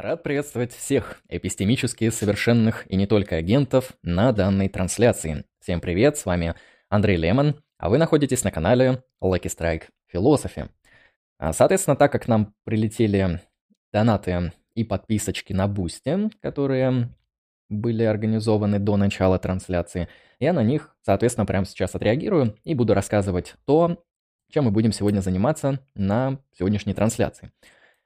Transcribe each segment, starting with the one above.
Рад приветствовать всех эпистемически совершенных и не только агентов на данной трансляции. Всем привет, с вами Андрей Лемон, а вы находитесь на канале Lucky Strike Philosophy. А, соответственно, так как нам прилетели донаты и подписочки на Boosty, которые были организованы до начала трансляции, я на них, соответственно, прямо сейчас отреагирую и буду рассказывать то, чем мы будем сегодня заниматься на сегодняшней трансляции.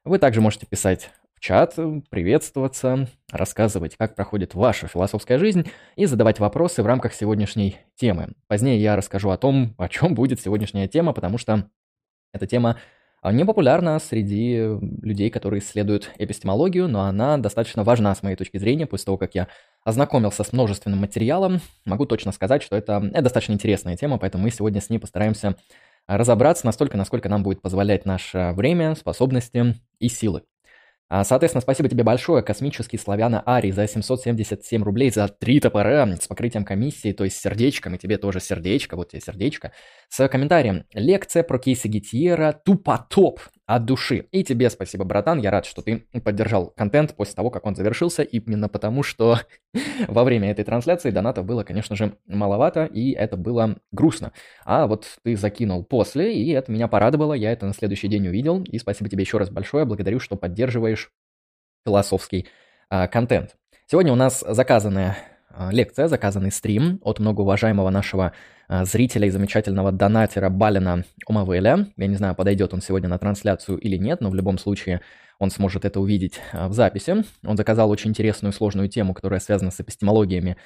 Вы также можете писать чат, приветствоваться, рассказывать, как проходит ваша философская жизнь и задавать вопросы в рамках сегодняшней темы. Позднее я расскажу о том, о чем будет сегодняшняя тема, потому что эта тема а, не популярна среди людей, которые исследуют эпистемологию, но она достаточно важна с моей точки зрения. После того, как я ознакомился с множественным материалом, могу точно сказать, что это, это достаточно интересная тема, поэтому мы сегодня с ней постараемся разобраться настолько, насколько нам будет позволять наше время, способности и силы. А, соответственно, спасибо тебе большое, космический славяна Ари, за 777 рублей за три топора с покрытием комиссии, то есть сердечком, и тебе тоже сердечко, вот тебе сердечко, с комментарием. Лекция про кейсы Гетьера тупотоп от души. И тебе спасибо, братан, я рад, что ты поддержал контент после того, как он завершился, именно потому, что во время этой трансляции донатов было, конечно же, маловато, и это было грустно. А вот ты закинул после, и это меня порадовало, я это на следующий день увидел, и спасибо тебе еще раз большое, благодарю, что поддерживаешь философский а, контент. Сегодня у нас заказанная лекция, заказанный стрим от многоуважаемого нашего а, зрителя и замечательного донатера Балина Омавеля. Я не знаю, подойдет он сегодня на трансляцию или нет, но в любом случае он сможет это увидеть а, в записи. Он заказал очень интересную сложную тему, которая связана с эпистемологиями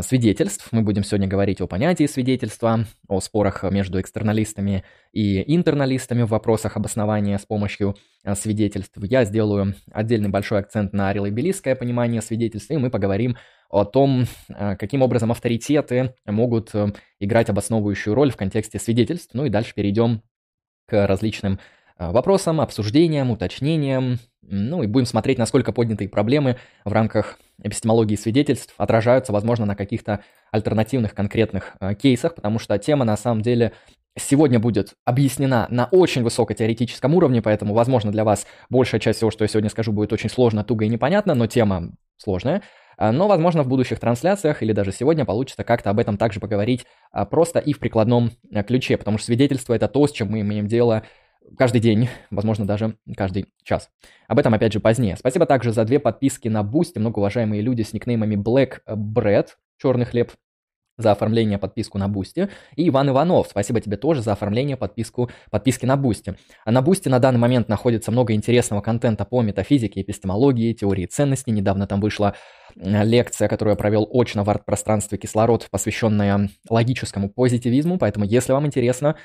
свидетельств. Мы будем сегодня говорить о понятии свидетельства, о спорах между экстерналистами и интерналистами в вопросах обоснования с помощью э, свидетельств. Я сделаю отдельный большой акцент на релабилистское понимание свидетельств, и мы поговорим о том, э, каким образом авторитеты могут играть обосновывающую роль в контексте свидетельств. Ну и дальше перейдем к различным Э, вопросам, обсуждениям, уточнениям, ну и будем смотреть, насколько поднятые проблемы в рамках эпистемологии свидетельств отражаются, возможно, на каких-то альтернативных конкретных э, кейсах, потому что тема на самом деле сегодня будет объяснена на очень высокотеоретическом уровне, поэтому, возможно, для вас большая часть всего, что я сегодня скажу, будет очень сложно, туго и непонятно, но тема сложная. Э, но, возможно, в будущих трансляциях или даже сегодня получится как-то об этом также поговорить э, просто и в прикладном ключе, потому что свидетельство – это то, с чем мы имеем дело каждый день, возможно, даже каждый час. Об этом, опять же, позднее. Спасибо также за две подписки на Boosty, многоуважаемые люди с никнеймами Black Bread, черный хлеб, за оформление подписку на Boosty. И Иван Иванов, спасибо тебе тоже за оформление подписку, подписки на Boosty. А на Boosty на данный момент находится много интересного контента по метафизике, эпистемологии, теории ценностей. Недавно там вышла лекция, которую я провел очно в арт-пространстве «Кислород», посвященная логическому позитивизму. Поэтому, если вам интересно,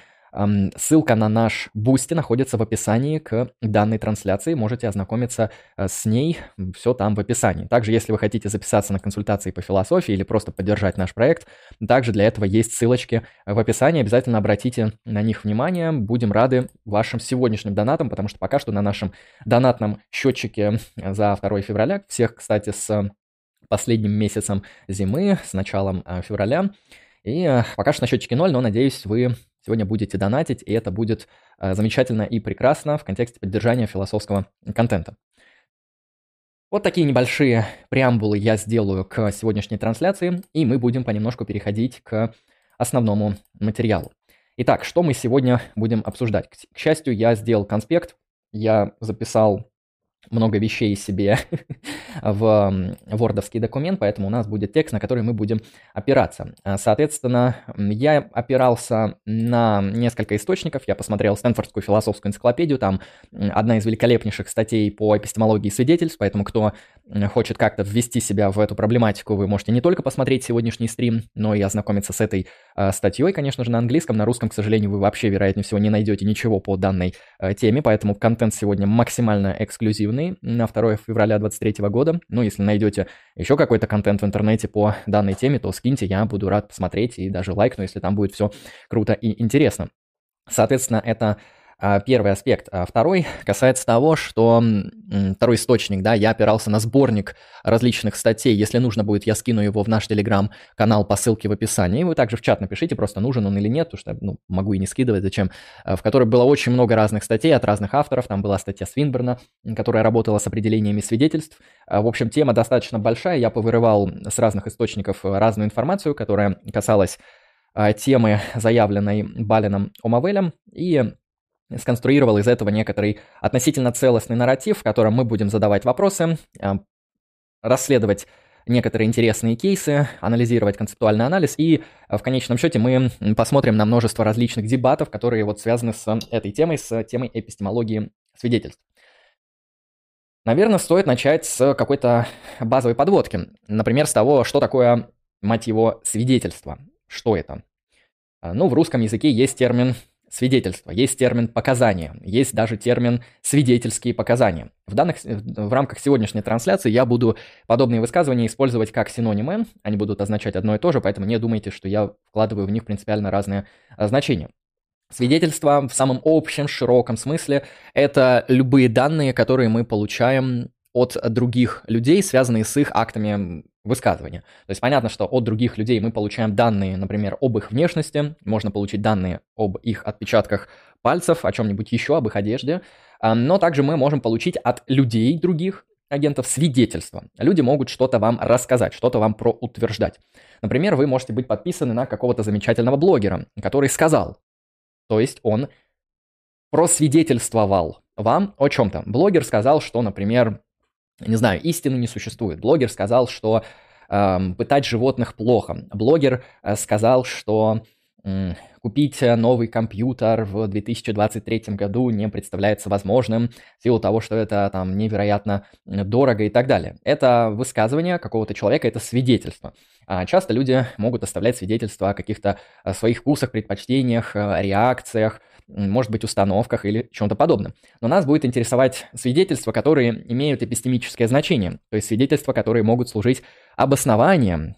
Ссылка на наш Boosty находится в описании к данной трансляции. Можете ознакомиться э, с ней. Все там в описании. Также, если вы хотите записаться на консультации по философии или просто поддержать наш проект, также для этого есть ссылочки в описании. Обязательно обратите на них внимание. Будем рады вашим сегодняшним донатам, потому что пока что на нашем донатном счетчике за 2 февраля, всех, кстати, с последним месяцем зимы, с началом э, февраля, и э, пока что на счетчике 0, но надеюсь, вы сегодня будете донатить, и это будет э, замечательно и прекрасно в контексте поддержания философского контента. Вот такие небольшие преамбулы я сделаю к сегодняшней трансляции, и мы будем понемножку переходить к основному материалу. Итак, что мы сегодня будем обсуждать? К счастью, я сделал конспект, я записал много вещей себе в вордовский документ, поэтому у нас будет текст, на который мы будем опираться. А, соответственно, я опирался на несколько источников, я посмотрел Стэнфордскую философскую энциклопедию, там одна из великолепнейших статей по эпистемологии свидетельств, поэтому кто хочет как-то ввести себя в эту проблематику, вы можете не только посмотреть сегодняшний стрим, но и ознакомиться с этой э, статьей, конечно же, на английском, на русском, к сожалению, вы вообще, вероятнее всего, не найдете ничего по данной э, теме, поэтому контент сегодня максимально эксклюзивный на 2 февраля 2023 года. Ну, если найдете еще какой-то контент в интернете по данной теме, то скиньте, я буду рад посмотреть и даже лайкну, если там будет все круто и интересно. Соответственно, это первый аспект. А второй касается того, что второй источник, да, я опирался на сборник различных статей. Если нужно будет, я скину его в наш телеграм-канал по ссылке в описании. Вы также в чат напишите, просто нужен он или нет, потому что, ну, могу и не скидывать, зачем. В которой было очень много разных статей от разных авторов. Там была статья Свинберна, которая работала с определениями свидетельств. В общем, тема достаточно большая. Я повырывал с разных источников разную информацию, которая касалась темы, заявленной Балином Омавелем, и сконструировал из этого некоторый относительно целостный нарратив, в котором мы будем задавать вопросы, э, расследовать некоторые интересные кейсы, анализировать концептуальный анализ, и э, в конечном счете мы посмотрим на множество различных дебатов, которые вот связаны с этой темой, с темой эпистемологии свидетельств. Наверное, стоит начать с какой-то базовой подводки. Например, с того, что такое, мать его, свидетельство. Что это? Э, ну, в русском языке есть термин свидетельства, есть термин показания, есть даже термин свидетельские показания. В, данных, в рамках сегодняшней трансляции я буду подобные высказывания использовать как синонимы, они будут означать одно и то же, поэтому не думайте, что я вкладываю в них принципиально разные а, значения. Свидетельства в самом общем, широком смысле – это любые данные, которые мы получаем от других людей, связанные с их актами высказывания. То есть понятно, что от других людей мы получаем данные, например, об их внешности, можно получить данные об их отпечатках пальцев, о чем-нибудь еще, об их одежде, а, но также мы можем получить от людей других агентов свидетельства. Люди могут что-то вам рассказать, что-то вам проутверждать. Например, вы можете быть подписаны на какого-то замечательного блогера, который сказал, то есть он просвидетельствовал вам о чем-то. Блогер сказал, что, например, не знаю, истины не существует. Блогер сказал, что э, пытать животных плохо. Блогер э, сказал, что э, купить новый компьютер в 2023 году не представляется возможным в силу того, что это там невероятно дорого и так далее. Это высказывание какого-то человека, это свидетельство. А часто люди могут оставлять свидетельства о каких-то э, своих вкусах, предпочтениях, э, реакциях, может быть, установках или чем-то подобном. Но нас будет интересовать свидетельства, которые имеют эпистемическое значение, то есть свидетельства, которые могут служить обоснованием,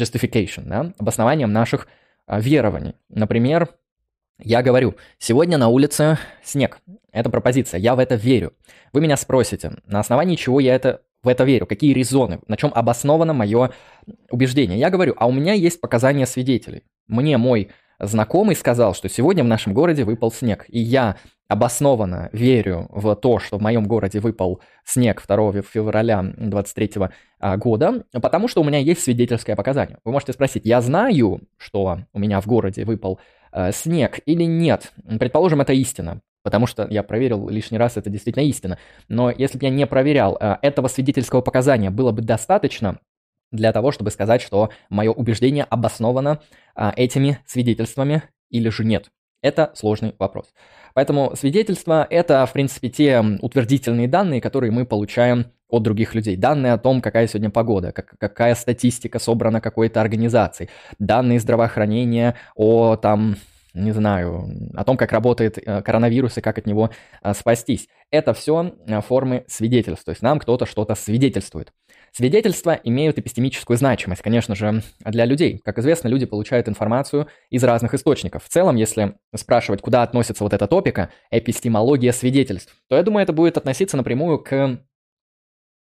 justification, да, обоснованием наших а, верований. Например, я говорю, сегодня на улице снег. Это пропозиция, я в это верю. Вы меня спросите, на основании чего я это, в это верю, какие резоны, на чем обосновано мое убеждение. Я говорю, а у меня есть показания свидетелей. Мне мой знакомый сказал, что сегодня в нашем городе выпал снег, и я обоснованно верю в то, что в моем городе выпал снег 2 февраля 2023 а, года, потому что у меня есть свидетельское показание. Вы можете спросить, я знаю, что у меня в городе выпал э, снег или нет? Предположим, это истина, потому что я проверил лишний раз, это действительно истина. Но если бы я не проверял, э, этого свидетельского показания было бы достаточно, для того, чтобы сказать, что мое убеждение обосновано а, этими свидетельствами или же нет. Это сложный вопрос. Поэтому свидетельства – это, в принципе, те утвердительные данные, которые мы получаем от других людей. Данные о том, какая сегодня погода, как, какая статистика собрана какой-то организацией. Данные здравоохранения о, там, не знаю, о том, как работает э, коронавирус и как от него э, спастись. Это все э, формы свидетельств. То есть нам кто-то что-то свидетельствует. Свидетельства имеют эпистемическую значимость, конечно же, для людей. Как известно, люди получают информацию из разных источников. В целом, если спрашивать, куда относится вот эта топика, эпистемология свидетельств, то я думаю, это будет относиться напрямую к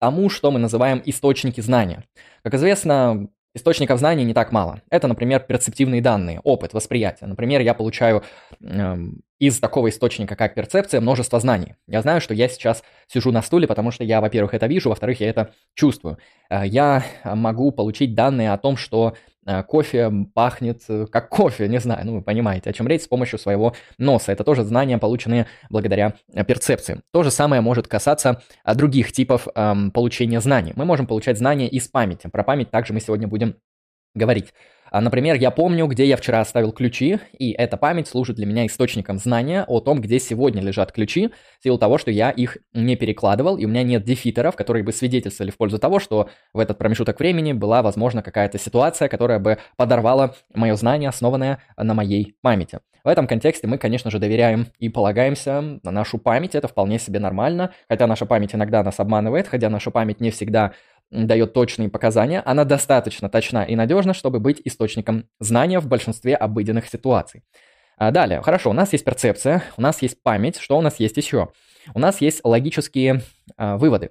тому, что мы называем источники знания. Как известно, Источников знаний не так мало. Это, например, перцептивные данные, опыт, восприятие. Например, я получаю э, из такого источника, как перцепция, множество знаний. Я знаю, что я сейчас сижу на стуле, потому что я, во-первых, это вижу, во-вторых, я это чувствую. Э, я могу получить данные о том, что кофе пахнет э, как кофе, не знаю, ну вы понимаете, о чем речь, с помощью своего носа. Это тоже знания, полученные благодаря перцепции. То же самое может касаться других типов эм, получения знаний. Мы можем получать знания из памяти. Про память также мы сегодня будем говорить. А, например, я помню, где я вчера оставил ключи, и эта память служит для меня источником знания о том, где сегодня лежат ключи, в силу того, что я их не перекладывал, и у меня нет дефитеров, которые бы свидетельствовали в пользу того, что в этот промежуток времени была, возможно, какая-то ситуация, которая бы подорвала мое знание, основанное на моей памяти. В этом контексте мы, конечно же, доверяем и полагаемся на нашу память, это вполне себе нормально, хотя наша память иногда нас обманывает, хотя наша память не всегда дает точные показания, она достаточно точна и надежна, чтобы быть источником знания в большинстве обыденных ситуаций. А далее, хорошо, у нас есть перцепция, у нас есть память, что у нас есть еще? У нас есть логические а, выводы.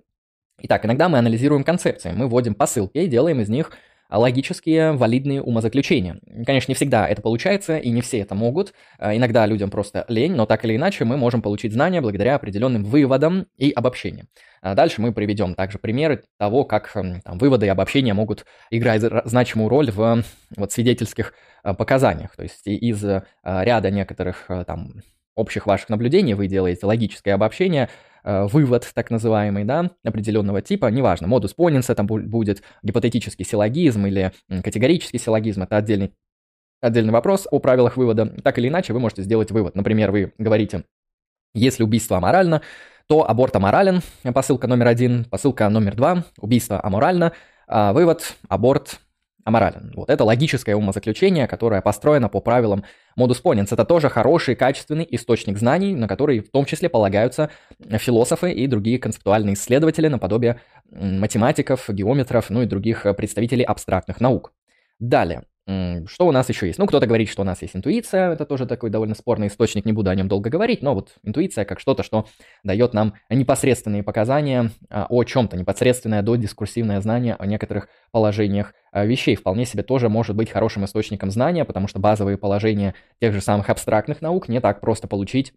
Итак, иногда мы анализируем концепции, мы вводим посылки и делаем из них логические валидные умозаключения. Конечно, не всегда это получается, и не все это могут. А, иногда людям просто лень, но так или иначе мы можем получить знания благодаря определенным выводам и обобщениям. А дальше мы приведем также примеры того, как там, выводы и обобщения могут играть значимую роль в вот, свидетельских а, показаниях. То есть из ряда некоторых там, общих ваших наблюдений вы делаете логическое обобщение, Э, вывод так называемый, да, определенного типа, неважно, модус поненса там будет, гипотетический силлогизм или категорический силлогизм, это отдельный, отдельный вопрос о правилах вывода. Так или иначе, вы можете сделать вывод. Например, вы говорите, если убийство аморально, то аборт аморален, посылка номер один, посылка номер два, убийство аморально, а вывод, аборт аморален. Вот это логическое умозаключение, которое построено по правилам Modus Ponens. Это тоже хороший, качественный источник знаний, на который в том числе полагаются философы и другие концептуальные исследователи наподобие математиков, геометров, ну и других представителей абстрактных наук. Далее. Что у нас еще есть? Ну, кто-то говорит, что у нас есть интуиция, это тоже такой довольно спорный источник, не буду о нем долго говорить, но вот интуиция как что-то, что дает нам непосредственные показания а, о чем-то, непосредственное до дискурсивное знание о некоторых положениях а, вещей. Вполне себе тоже может быть хорошим источником знания, потому что базовые положения тех же самых абстрактных наук не так просто получить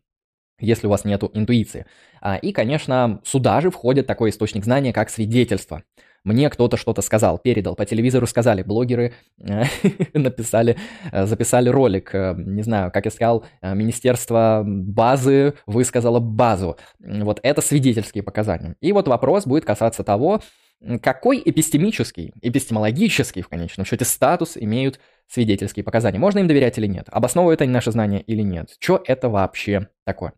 если у вас нет интуиции. А, и, конечно, сюда же входит такой источник знания, как свидетельство мне кто-то что-то сказал, передал, по телевизору сказали, блогеры э, написали, э, записали ролик, э, не знаю, как я сказал, Министерство базы высказало базу. Вот это свидетельские показания. И вот вопрос будет касаться того, какой эпистемический, эпистемологический в конечном счете статус имеют свидетельские показания. Можно им доверять или нет? Обосновывают они наши знания или нет? Что это вообще такое?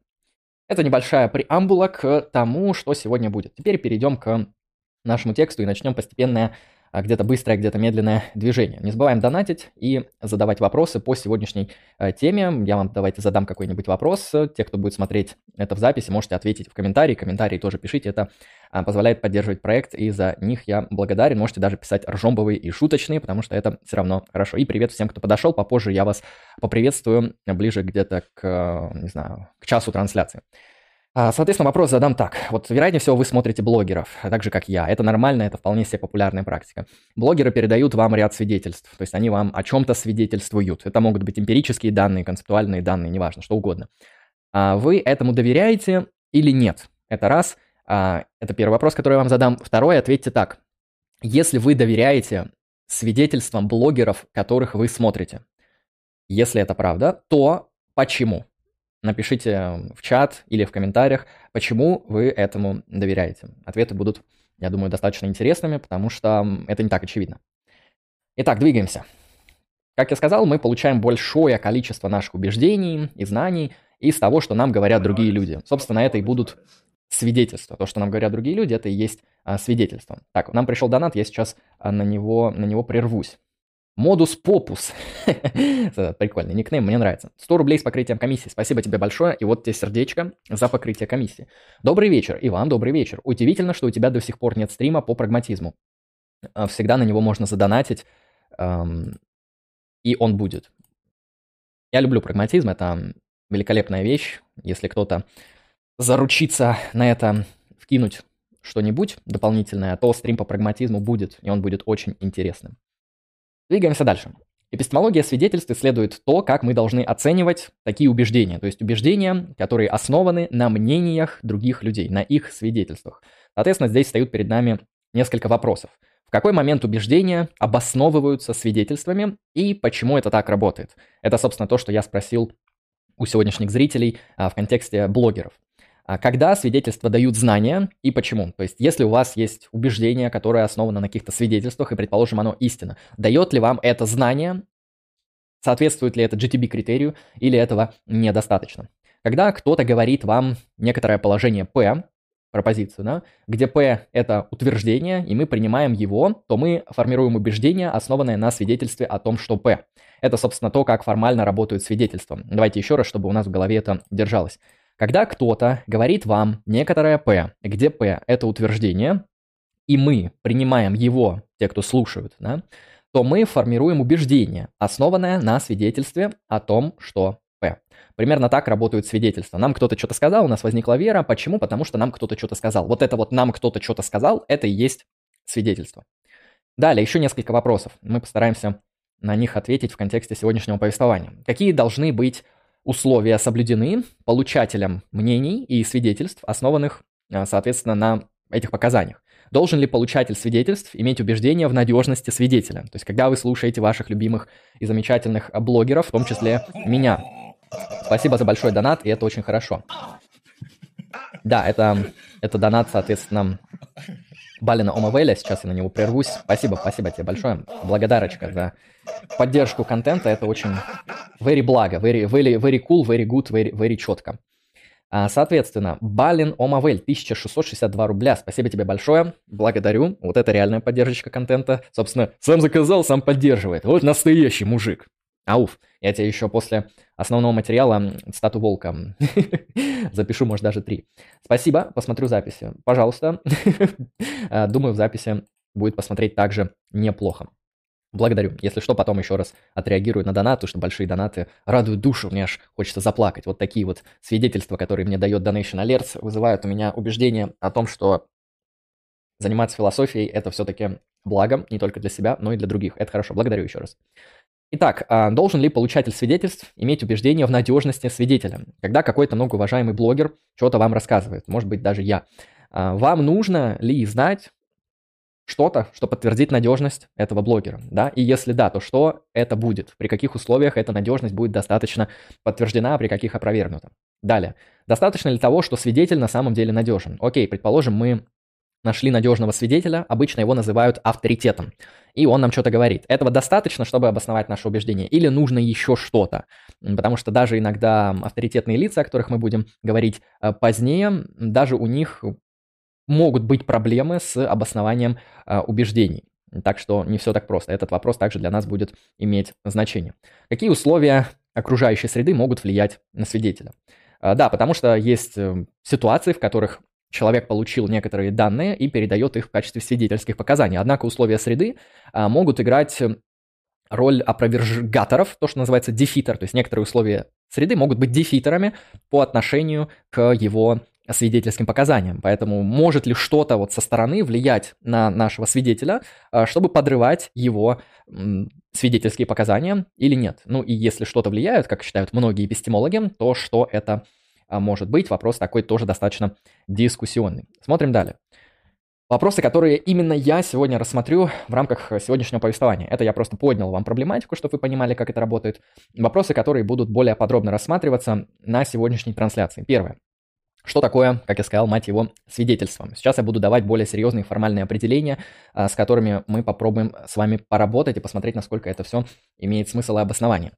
Это небольшая преамбула к тому, что сегодня будет. Теперь перейдем к нашему тексту и начнем постепенное где-то быстрое, где-то медленное движение. Не забываем донатить и задавать вопросы по сегодняшней э, теме. Я вам давайте задам какой-нибудь вопрос. Те, кто будет смотреть это в записи, можете ответить в комментарии. Комментарии тоже пишите. Это а, позволяет поддерживать проект, и за них я благодарен. Можете даже писать ржомбовые и шуточные, потому что это все равно хорошо. И привет всем, кто подошел. Попозже я вас поприветствую ближе где-то к, не знаю, к часу трансляции. А, соответственно, вопрос задам так. Вот, вероятнее всего, вы смотрите блогеров, так же, как я. Это нормально, это вполне себе популярная практика. Блогеры передают вам ряд свидетельств, то есть они вам о чем-то свидетельствуют. Это могут быть эмпирические данные, концептуальные данные, неважно, что угодно. А вы этому доверяете или нет? Это раз. А, это первый вопрос, который я вам задам. Второй, ответьте так. Если вы доверяете свидетельствам блогеров, которых вы смотрите, если это правда, то почему? Напишите в чат или в комментариях, почему вы этому доверяете. Ответы будут, я думаю, достаточно интересными, потому что это не так очевидно. Итак, двигаемся. Как я сказал, мы получаем большое количество наших убеждений и знаний из того, что нам говорят другие люди. Собственно, это и будут свидетельства. То, что нам говорят другие люди, это и есть а, свидетельство. Так, нам пришел донат, я сейчас а, на него, на него прервусь. Модус попус. Прикольный никнейм, мне нравится. 100 рублей с покрытием комиссии. Спасибо тебе большое. И вот тебе сердечко за покрытие комиссии. Добрый вечер. И вам добрый вечер. Удивительно, что у тебя до сих пор нет стрима по прагматизму. А, всегда на него можно задонатить, эм, и он будет. Я люблю прагматизм, это великолепная вещь. Если кто-то заручится на это вкинуть что-нибудь дополнительное, то стрим по прагматизму будет, и он будет очень интересным. Двигаемся дальше. Эпистемология свидетельств исследует то, как мы должны оценивать такие убеждения, то есть убеждения, которые основаны на мнениях других людей, на их свидетельствах. Соответственно, здесь встают перед нами несколько вопросов. В какой момент убеждения обосновываются свидетельствами и почему это так работает? Это, собственно, то, что я спросил у сегодняшних зрителей а, в контексте блогеров. А когда свидетельства дают знания и почему. То есть, если у вас есть убеждение, которое основано на каких-то свидетельствах, и, предположим, оно истина, дает ли вам это знание, соответствует ли это GTB-критерию, или этого недостаточно. Когда кто-то говорит вам некоторое положение P, пропозицию, да, где P – это утверждение, и мы принимаем его, то мы формируем убеждение, основанное на свидетельстве о том, что P. Это, собственно, то, как формально работают свидетельства. Давайте еще раз, чтобы у нас в голове это держалось. Когда кто-то говорит вам некоторое P, где P – это утверждение, и мы принимаем его, те, кто слушают, да, то мы формируем убеждение, основанное на свидетельстве о том, что П. Примерно так работают свидетельства. Нам кто-то что-то сказал, у нас возникла вера. Почему? Потому что нам кто-то что-то сказал. Вот это вот нам кто-то что-то сказал, это и есть свидетельство. Далее, еще несколько вопросов. Мы постараемся на них ответить в контексте сегодняшнего повествования. Какие должны быть условия соблюдены получателям мнений и свидетельств, основанных, а, соответственно, на этих показаниях? Должен ли получатель свидетельств иметь убеждение в надежности свидетеля? То есть, когда вы слушаете ваших любимых и замечательных блогеров, в том числе меня. Спасибо за большой донат, и это очень хорошо. Да, это, это донат, соответственно, Балина Омавеля. Сейчас я на него прервусь. Спасибо, спасибо тебе большое. Благодарочка за поддержку контента. Это очень very благо, very, very, very cool, very good, very, very четко. А, соответственно, Балин Омавель, 1662 рубля. Спасибо тебе большое. Благодарю. Вот это реальная поддержка контента. Собственно, сам заказал, сам поддерживает. Вот настоящий мужик. Ауф, я тебе еще после основного материала стату волка запишу, может, даже три. Спасибо, посмотрю записи. Пожалуйста. А, думаю, в записи будет посмотреть также неплохо. Благодарю. Если что, потом еще раз отреагирую на донаты, что большие донаты радуют душу, мне аж хочется заплакать. Вот такие вот свидетельства, которые мне дает Donation Alerts, вызывают у меня убеждение о том, что заниматься философией – это все-таки благо не только для себя, но и для других. Это хорошо. Благодарю еще раз. Итак, а, должен ли получатель свидетельств иметь убеждение в надежности свидетеля? Когда какой-то многоуважаемый блогер что-то вам рассказывает, может быть, даже я, а, вам нужно ли знать что-то, что подтвердит надежность этого блогера, да, и если да, то что это будет, при каких условиях эта надежность будет достаточно подтверждена, а при каких опровергнута. Далее, достаточно ли того, что свидетель на самом деле надежен? Окей, предположим, мы нашли надежного свидетеля, обычно его называют авторитетом, и он нам что-то говорит. Этого достаточно, чтобы обосновать наше убеждение, или нужно еще что-то? Потому что даже иногда авторитетные лица, о которых мы будем говорить э, позднее, даже у них могут быть проблемы с обоснованием э, убеждений. Так что не все так просто. Этот вопрос также для нас будет иметь значение. Какие условия окружающей среды могут влиять на свидетеля? Э, да, потому что есть ситуации, в которых человек получил некоторые данные и передает их в качестве свидетельских показаний. Однако условия среды а, могут играть роль опровержгаторов, то, что называется дефитер, то есть некоторые условия среды могут быть дефитерами по отношению к его свидетельским показаниям. Поэтому может ли что-то вот со стороны влиять на нашего свидетеля, а, чтобы подрывать его свидетельские показания или нет? Ну и если что-то влияет, как считают многие эпистемологи, то что это а, может быть. Вопрос такой тоже достаточно дискуссионный. Смотрим далее. Вопросы, которые именно я сегодня рассмотрю в рамках сегодняшнего повествования. Это я просто поднял вам проблематику, чтобы вы понимали, как это работает. Вопросы, которые будут более подробно рассматриваться на сегодняшней трансляции. Первое. Что такое, как я сказал, мать его, свидетельство? Сейчас я буду давать более серьезные формальные определения, а, с которыми мы попробуем с вами поработать и посмотреть, насколько это все имеет смысл и обоснование.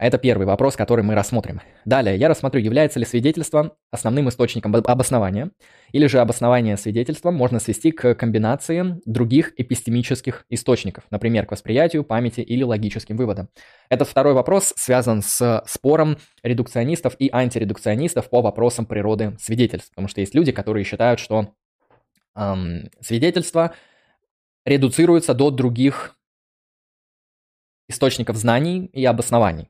Это первый вопрос, который мы рассмотрим. Далее, я рассмотрю, является ли свидетельство основным источником обоснования, или же обоснование свидетельства можно свести к комбинации других эпистемических источников, например, к восприятию, памяти или логическим выводам. Этот второй вопрос связан с спором редукционистов и антиредукционистов по вопросам природы свидетельств, потому что есть люди, которые считают, что эм, свидетельство редуцируется до других источников знаний и обоснований.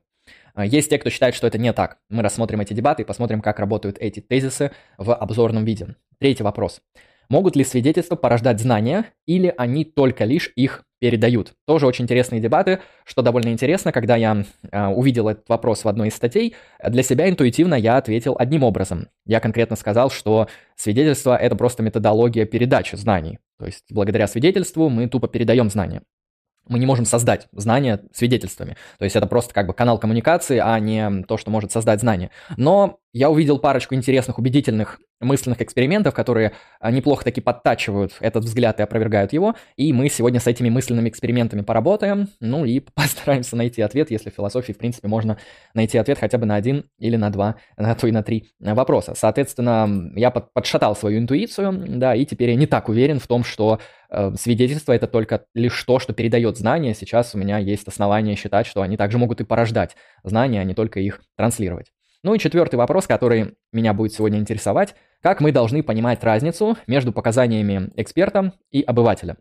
А, есть те, кто считает, что это не так. Мы рассмотрим эти дебаты и посмотрим, как работают эти тезисы в обзорном виде. Третий вопрос. Могут ли свидетельства порождать знания, или они только лишь их передают? Тоже очень интересные дебаты, что довольно интересно, когда я э, увидел этот вопрос в одной из статей, для себя интуитивно я ответил одним образом. Я конкретно сказал, что свидетельство – это просто методология передачи знаний. То есть благодаря свидетельству мы тупо передаем знания мы не можем создать знания свидетельствами. То есть это просто как бы канал коммуникации, а не то, что может создать знание. Но я увидел парочку интересных, убедительных мысленных экспериментов, которые а, неплохо таки подтачивают этот взгляд и опровергают его. И мы сегодня с этими мысленными экспериментами поработаем, ну и постараемся найти ответ, если в философии, в принципе, можно найти ответ хотя бы на один или на два, на то и на три вопроса. Соответственно, я подшатал свою интуицию, да, и теперь я не так уверен в том, что э, свидетельство это только лишь то, что передает знания. Сейчас у меня есть основания считать, что они также могут и порождать знания, а не только их транслировать. Ну и четвертый вопрос, который меня будет сегодня интересовать. Как мы должны понимать разницу между показаниями эксперта и обывателя?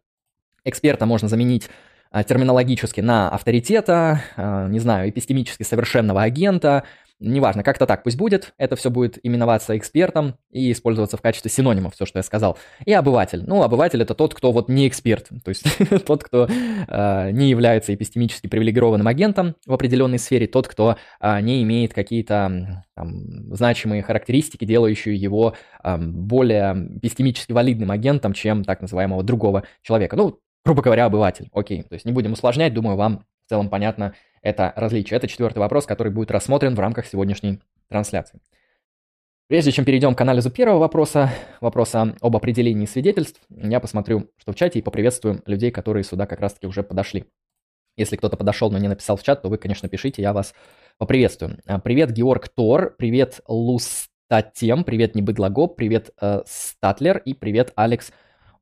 Эксперта можно заменить а, терминологически на авторитета, а, не знаю, эпистемически совершенного агента, неважно, как-то так пусть будет, это все будет именоваться экспертом и использоваться в качестве синонимов, все, что я сказал. И обыватель. Ну, обыватель это тот, кто вот не эксперт, то есть тот, кто э, не является эпистемически привилегированным агентом в определенной сфере, тот, кто э, не имеет какие-то там, значимые характеристики, делающие его э, более эпистемически валидным агентом, чем так называемого другого человека. Ну, грубо говоря, обыватель. Окей, то есть не будем усложнять, думаю, вам в целом понятно это различие. Это четвертый вопрос, который будет рассмотрен в рамках сегодняшней трансляции. Прежде чем перейдем к анализу первого вопроса, вопроса об определении свидетельств, я посмотрю, что в чате, и поприветствую людей, которые сюда как раз-таки уже подошли. Если кто-то подошел, но не написал в чат, то вы, конечно, пишите, я вас поприветствую. А, привет, Георг Тор, привет, Лустатем, привет, Небыдлаго, привет, э, Статлер и привет, Алекс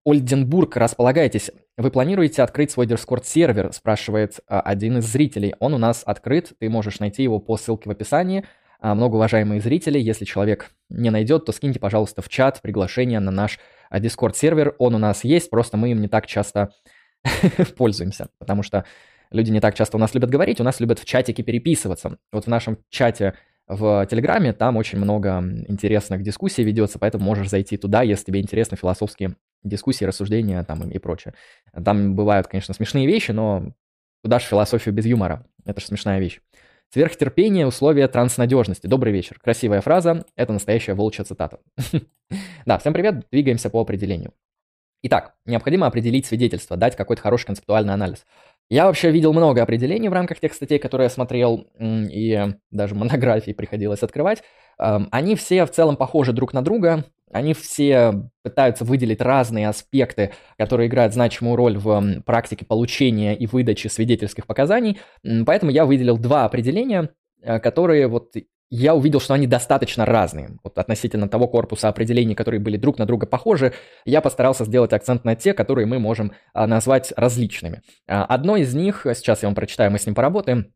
Ольденбург, располагайтесь. Вы планируете открыть свой Discord-сервер, спрашивает а, один из зрителей. Он у нас открыт, ты можешь найти его по ссылке в описании. А, многоуважаемые зрители, если человек не найдет, то скиньте, пожалуйста, в чат приглашение на наш а, Discord-сервер. Он у нас есть, просто мы им не так часто пользуемся, потому что люди не так часто у нас любят говорить, у нас любят в чатике переписываться. Вот в нашем чате в Телеграме, там очень много интересных дискуссий ведется, поэтому можешь зайти туда, если тебе интересны философские дискуссии, рассуждения там и прочее. Там бывают, конечно, смешные вещи, но куда же философию без юмора? Это же смешная вещь. Сверхтерпение – условия транснадежности. Добрый вечер. Красивая фраза. Это настоящая волчья цитата. Да, всем привет. Двигаемся по определению. Итак, необходимо определить свидетельство, дать какой-то хороший концептуальный анализ. Я вообще видел много определений в рамках тех статей, которые я смотрел, и даже монографии приходилось открывать. Они все в целом похожи друг на друга, они все пытаются выделить разные аспекты, которые играют значимую роль в практике получения и выдачи свидетельских показаний. Поэтому я выделил два определения, э, которые вот я увидел, что они достаточно разные. Вот относительно того корпуса определений, которые были друг на друга похожи, я постарался сделать акцент на те, которые мы можем а, назвать различными. А, одно из них, сейчас я вам прочитаю, мы с ним поработаем,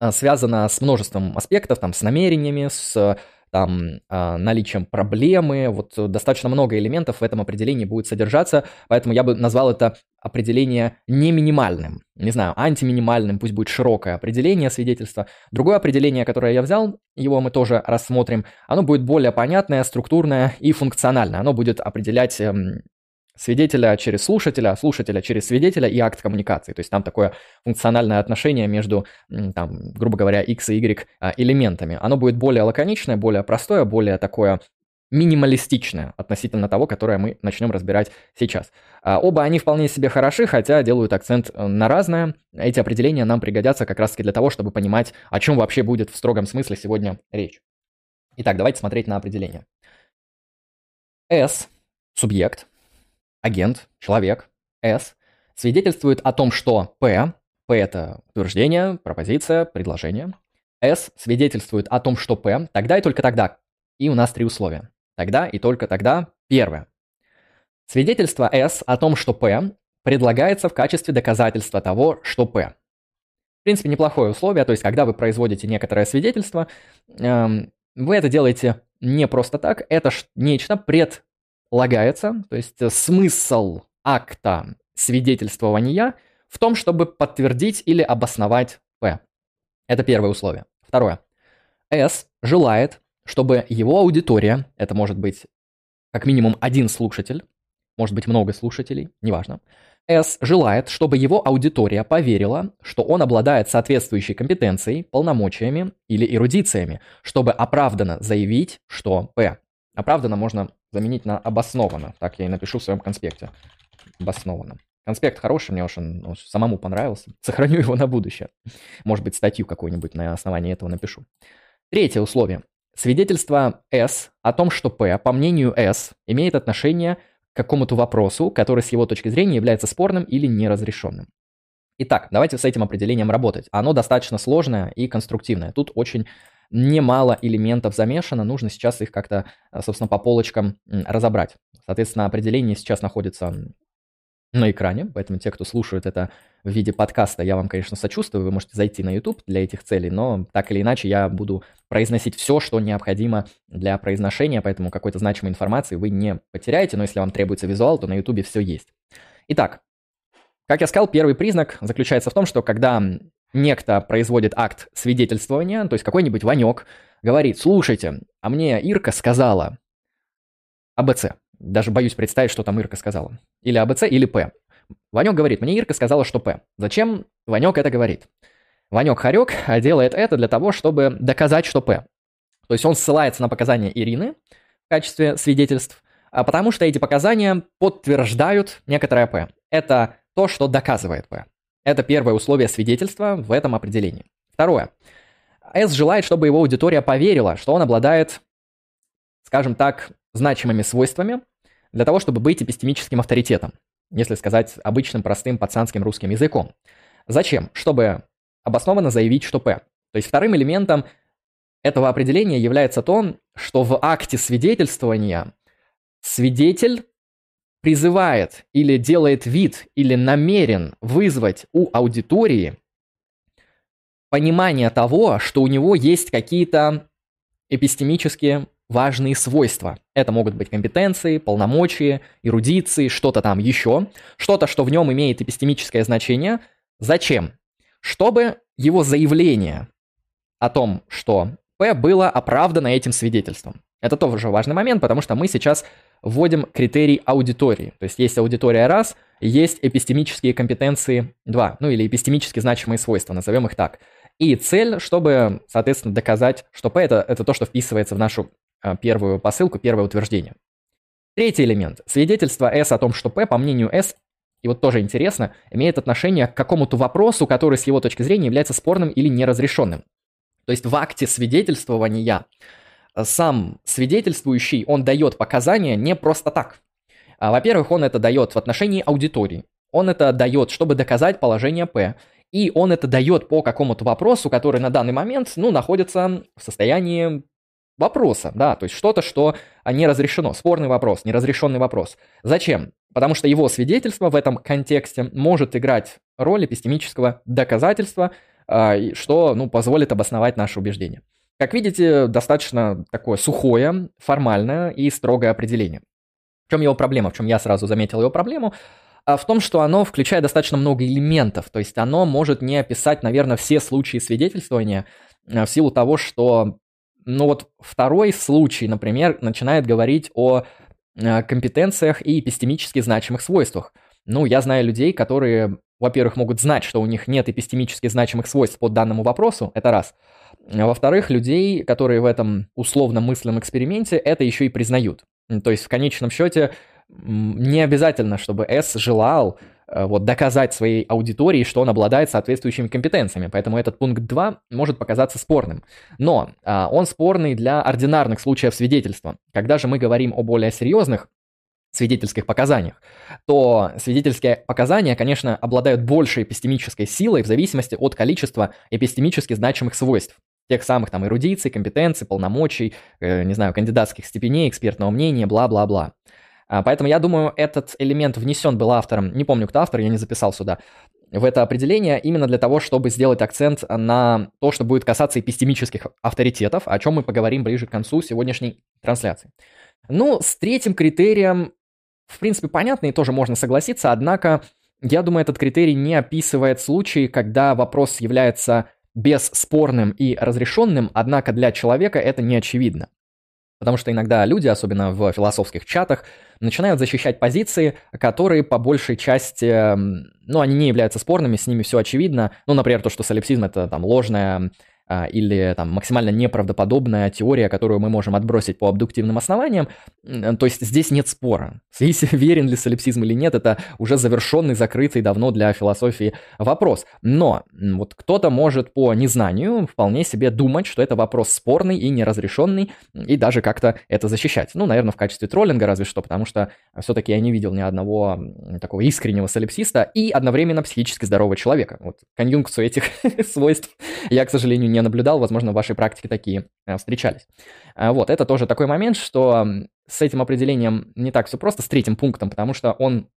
а, связано с множеством аспектов, там, с намерениями, с там э, наличием проблемы, вот достаточно много элементов в этом определении будет содержаться, поэтому я бы назвал это определение не минимальным, не знаю, антиминимальным, пусть будет широкое определение свидетельства. Другое определение, которое я взял, его мы тоже рассмотрим, оно будет более понятное, структурное и функциональное. Оно будет определять эм, свидетеля через слушателя, слушателя через свидетеля и акт коммуникации. То есть там такое функциональное отношение между, там, грубо говоря, x и y а, элементами. Оно будет более лаконичное, более простое, более такое минималистичное относительно того, которое мы начнем разбирать сейчас. А, оба они вполне себе хороши, хотя делают акцент э, на разное. Эти определения нам пригодятся как раз-таки для того, чтобы понимать, о чем вообще будет в строгом смысле сегодня речь. Итак, давайте смотреть на определение. S – субъект, агент, человек, S, свидетельствует о том, что P, P это утверждение, пропозиция, предложение, S свидетельствует о том, что P, тогда и только тогда. И у нас три условия. Тогда и только тогда. Первое. Свидетельство S о том, что P, предлагается в качестве доказательства того, что P. В принципе, неплохое условие, то есть когда вы производите некоторое свидетельство, эм, вы это делаете не просто так, это нечто пред лагается, то есть э, смысл акта свидетельствования в том, чтобы подтвердить или обосновать P. Это первое условие. Второе. S желает, чтобы его аудитория, это может быть как минимум один слушатель, может быть много слушателей, неважно, S желает, чтобы его аудитория поверила, что он обладает соответствующей компетенцией, полномочиями или эрудициями, чтобы оправданно заявить, что P. Оправданно можно заменить на обоснованно. Так я и напишу в своем конспекте. Обоснованно. Конспект хороший, мне уж он, он самому понравился. Сохраню его на будущее. Может быть, статью какую-нибудь на основании этого напишу. Третье условие. Свидетельство S о том, что P, по мнению S, имеет отношение к какому-то вопросу, который с его точки зрения является спорным или неразрешенным. Итак, давайте с этим определением работать. Оно достаточно сложное и конструктивное. Тут очень немало элементов замешано, нужно сейчас их как-то, э, собственно, по полочкам разобрать. Соответственно, определение сейчас находится на экране, поэтому те, кто слушают это в виде подкаста, я вам, конечно, сочувствую, вы можете зайти на YouTube для этих целей, но так или иначе я буду произносить все, что необходимо для произношения, поэтому какой-то значимой информации вы не потеряете, но если вам требуется визуал, то на YouTube все есть. Итак, как я сказал, первый признак заключается в том, что когда некто производит акт свидетельствования, то есть какой-нибудь Ванек говорит, слушайте, а мне Ирка сказала АБЦ. Даже боюсь представить, что там Ирка сказала. Или АБЦ, или П. Ванек говорит, мне Ирка сказала, что П. Зачем Ванек это говорит? Ванек Харек делает это для того, чтобы доказать, что П. То есть он ссылается на показания Ирины в качестве свидетельств, а потому что эти показания подтверждают некоторое П. Это то, что доказывает П. Это первое условие свидетельства в этом определении. Второе. С желает, чтобы его аудитория поверила, что он обладает, скажем так, значимыми свойствами для того, чтобы быть эпистемическим авторитетом, если сказать обычным, простым, пацанским русским языком. Зачем? Чтобы обоснованно заявить, что П. То есть вторым элементом этого определения является то, что в акте свидетельствования свидетель призывает или делает вид, или намерен вызвать у аудитории понимание того, что у него есть какие-то эпистемические важные свойства. Это могут быть компетенции, полномочия, эрудиции, что-то там еще, что-то, что в нем имеет эпистемическое значение. Зачем? Чтобы его заявление о том, что П было оправдано этим свидетельством. Это тоже важный момент, потому что мы сейчас вводим критерий аудитории. То есть есть аудитория раз, есть эпистемические компетенции два, ну или эпистемически значимые свойства, назовем их так. И цель, чтобы, соответственно, доказать, что P это, это то, что вписывается в нашу а, первую посылку, первое утверждение. Третий элемент. Свидетельство S о том, что P, по мнению S, и вот тоже интересно, имеет отношение к какому-то вопросу, который с его точки зрения является спорным или неразрешенным. То есть в акте свидетельствования сам свидетельствующий, он дает показания не просто так. А, во-первых, он это дает в отношении аудитории. Он это дает, чтобы доказать положение P. И он это дает по какому-то вопросу, который на данный момент, ну, находится в состоянии вопроса, да, то есть что-то, что не разрешено, спорный вопрос, неразрешенный вопрос. Зачем? Потому что его свидетельство в этом контексте может играть роль эпистемического доказательства, а, что, ну, позволит обосновать наше убеждение. Как видите, достаточно такое сухое, формальное и строгое определение. В чем его проблема? В чем я сразу заметил его проблему? А в том, что оно включает достаточно много элементов, то есть оно может не описать, наверное, все случаи свидетельствования а, в силу того, что, ну вот второй случай, например, начинает говорить о а, компетенциях и эпистемически значимых свойствах. Ну, я знаю людей, которые, во-первых, могут знать, что у них нет эпистемически значимых свойств по данному вопросу, это раз – во-вторых, людей, которые в этом условно мысленном эксперименте, это еще и признают. То есть в конечном счете не обязательно, чтобы S желал э, вот, доказать своей аудитории, что он обладает соответствующими компетенциями. Поэтому этот пункт 2 может показаться спорным. Но а, он спорный для ординарных случаев свидетельства. Когда же мы говорим о более серьезных свидетельских показаниях, то свидетельские показания, конечно, обладают большей эпистемической силой в зависимости от количества эпистемически значимых свойств тех самых там эрудиций, компетенций, полномочий, э, не знаю, кандидатских степеней, экспертного мнения, бла-бла-бла. А, поэтому я думаю, этот элемент внесен был автором, не помню, кто автор, я не записал сюда, в это определение именно для того, чтобы сделать акцент на то, что будет касаться эпистемических авторитетов, о чем мы поговорим ближе к концу сегодняшней трансляции. Ну, с третьим критерием, в принципе, понятно и тоже можно согласиться, однако я думаю, этот критерий не описывает случаи, когда вопрос является бесспорным и разрешенным, однако для человека это не очевидно. Потому что иногда люди, особенно в философских чатах, начинают защищать позиции, которые по большей части, ну, они не являются спорными, с ними все очевидно. Ну, например, то, что солипсизм — это там ложная или там максимально неправдоподобная теория, которую мы можем отбросить по абдуктивным основаниям. То есть здесь нет спора. Если верен ли солипсизм или нет, это уже завершенный, закрытый давно для философии вопрос. Но вот кто-то может по незнанию вполне себе думать, что это вопрос спорный и неразрешенный, и даже как-то это защищать. Ну, наверное, в качестве троллинга разве что, потому что все-таки я не видел ни одного такого искреннего солипсиста и одновременно психически здорового человека. Вот конъюнкцию этих свойств я, к сожалению, не не наблюдал, возможно, в вашей практике такие э, встречались. А, вот, это тоже такой момент, что с этим определением не так все просто, с третьим пунктом, потому что он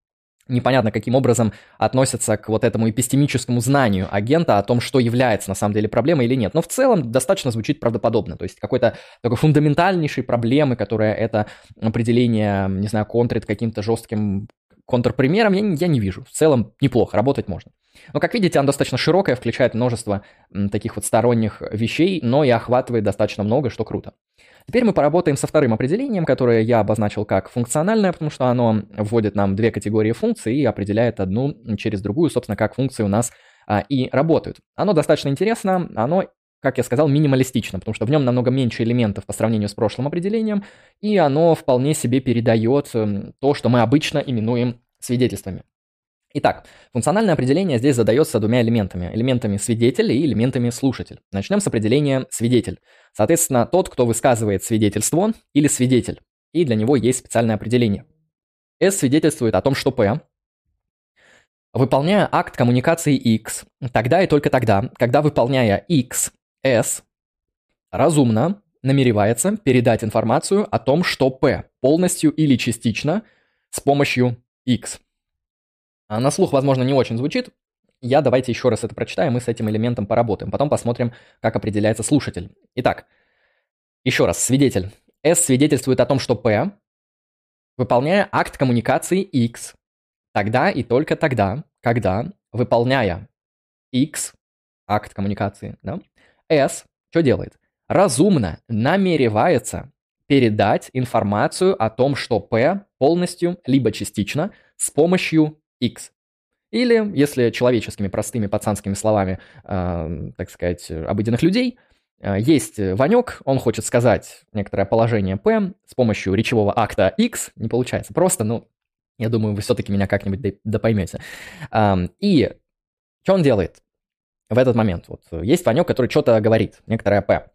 непонятно каким образом относится к вот этому эпистемическому знанию агента о том, что является на самом деле проблемой или нет. Но в целом достаточно звучит правдоподобно. То есть какой-то такой фундаментальнейшей проблемы, которая это определение, не знаю, контрит каким-то жестким контрпримером, я, я не вижу. В целом неплохо, работать можно. Но, как видите, оно достаточно широкое, включает множество таких вот сторонних вещей, но и охватывает достаточно много, что круто. Теперь мы поработаем со вторым определением, которое я обозначил как функциональное, потому что оно вводит нам две категории функций и определяет одну через другую, собственно, как функции у нас а, и работают. Оно достаточно интересно, оно как я сказал, минималистично, потому что в нем намного меньше элементов по сравнению с прошлым определением, и оно вполне себе передает то, что мы обычно именуем свидетельствами. Итак, функциональное определение здесь задается двумя элементами. Элементами свидетель и элементами слушатель. Начнем с определения свидетель. Соответственно, тот, кто высказывает свидетельство или свидетель. И для него есть специальное определение. S свидетельствует о том, что P, выполняя акт коммуникации X, тогда и только тогда, когда выполняя X, S разумно намеревается передать информацию о том, что P полностью или частично с помощью X. А на слух, возможно, не очень звучит. Я давайте еще раз это прочитаю, мы с этим элементом поработаем. Потом посмотрим, как определяется слушатель. Итак, еще раз, свидетель. S свидетельствует о том, что P, выполняя акт коммуникации X, тогда и только тогда, когда, выполняя X, акт коммуникации, да, S что делает? Разумно намеревается передать информацию о том, что P полностью либо частично с помощью X. Или, если человеческими простыми пацанскими словами, э, так сказать, обыденных людей, э, есть Ванек, он хочет сказать некоторое положение P с помощью речевого акта X, не получается. Просто, ну, я думаю, вы все-таки меня как-нибудь допоймете. Э, и что он делает? в этот момент. Вот есть Ванек, который что-то говорит, некоторое П.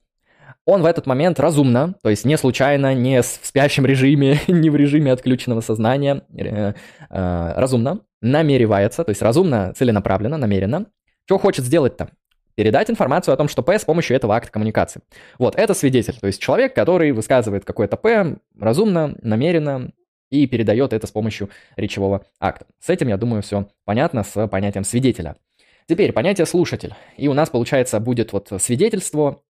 Он в этот момент разумно, то есть не случайно, не в спящем режиме, не в режиме отключенного сознания, э, э, разумно намеревается, то есть разумно, целенаправленно, намеренно. Что хочет сделать-то? Передать информацию о том, что П с помощью этого акта коммуникации. Вот, это свидетель, то есть человек, который высказывает какое-то П разумно, намеренно, и передает это с помощью речевого акта. С этим, я думаю, все понятно с понятием свидетеля. Теперь понятие слушатель. И у нас, получается, будет вот свидетельство,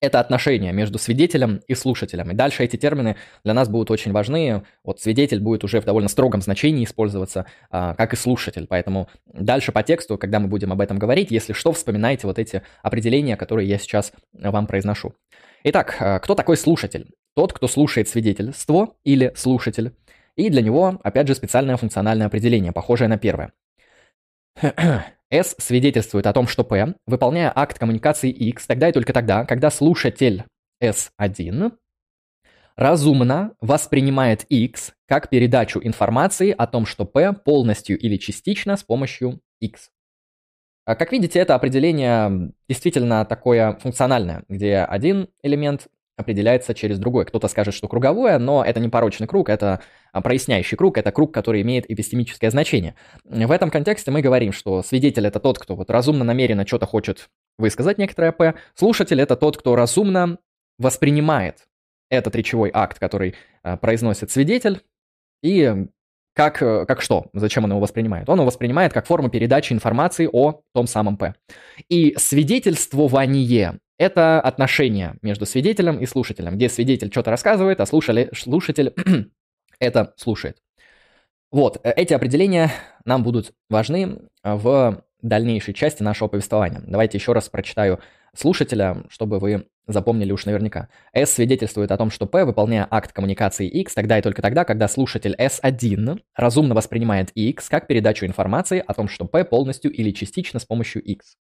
это отношение между свидетелем и слушателем. И дальше эти термины для нас будут очень важны. Вот свидетель будет уже в довольно строгом значении использоваться, а, как и слушатель. Поэтому дальше по тексту, когда мы будем об этом говорить, если что, вспоминайте вот эти определения, которые я сейчас вам произношу. Итак, а, кто такой слушатель? Тот, кто слушает свидетельство или слушатель. И для него, опять же, специальное функциональное определение, похожее на первое. S свидетельствует о том, что P, выполняя акт коммуникации X, тогда и только тогда, когда слушатель S1 разумно воспринимает X как передачу информации о том, что P полностью или частично с помощью X. А как видите, это определение действительно такое функциональное, где один элемент определяется через другой. Кто-то скажет, что круговое, но это не порочный круг, это а, проясняющий круг, это круг, который имеет эпистемическое значение. В этом контексте мы говорим, что свидетель это тот, кто вот разумно, намеренно что-то хочет высказать некоторое П, слушатель это тот, кто разумно воспринимает этот речевой акт, который а, произносит свидетель, и как, как что? Зачем он его воспринимает? Он его воспринимает как форму передачи информации о том самом П. И свидетельствование это отношение между свидетелем и слушателем, где свидетель что-то рассказывает, а слушали, слушатель это слушает. Вот, э, эти определения нам будут важны в дальнейшей части нашего повествования. Давайте еще раз прочитаю слушателя, чтобы вы запомнили уж наверняка. S свидетельствует о том, что P, выполняя акт коммуникации X, тогда и только тогда, когда слушатель S1 разумно воспринимает X как передачу информации о том, что P полностью или частично с помощью X.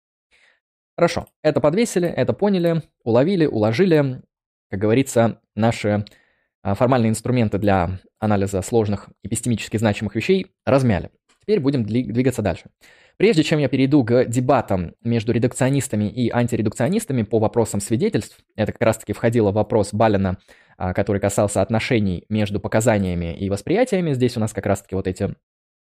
Хорошо, это подвесили, это поняли, уловили, уложили. Как говорится, наши а, формальные инструменты для анализа сложных эпистемически значимых вещей размяли. Теперь будем двигаться дальше. Прежде чем я перейду к дебатам между редукционистами и антиредукционистами по вопросам свидетельств, это как раз-таки входило в вопрос Балина, а, который касался отношений между показаниями и восприятиями. Здесь у нас как раз-таки вот эти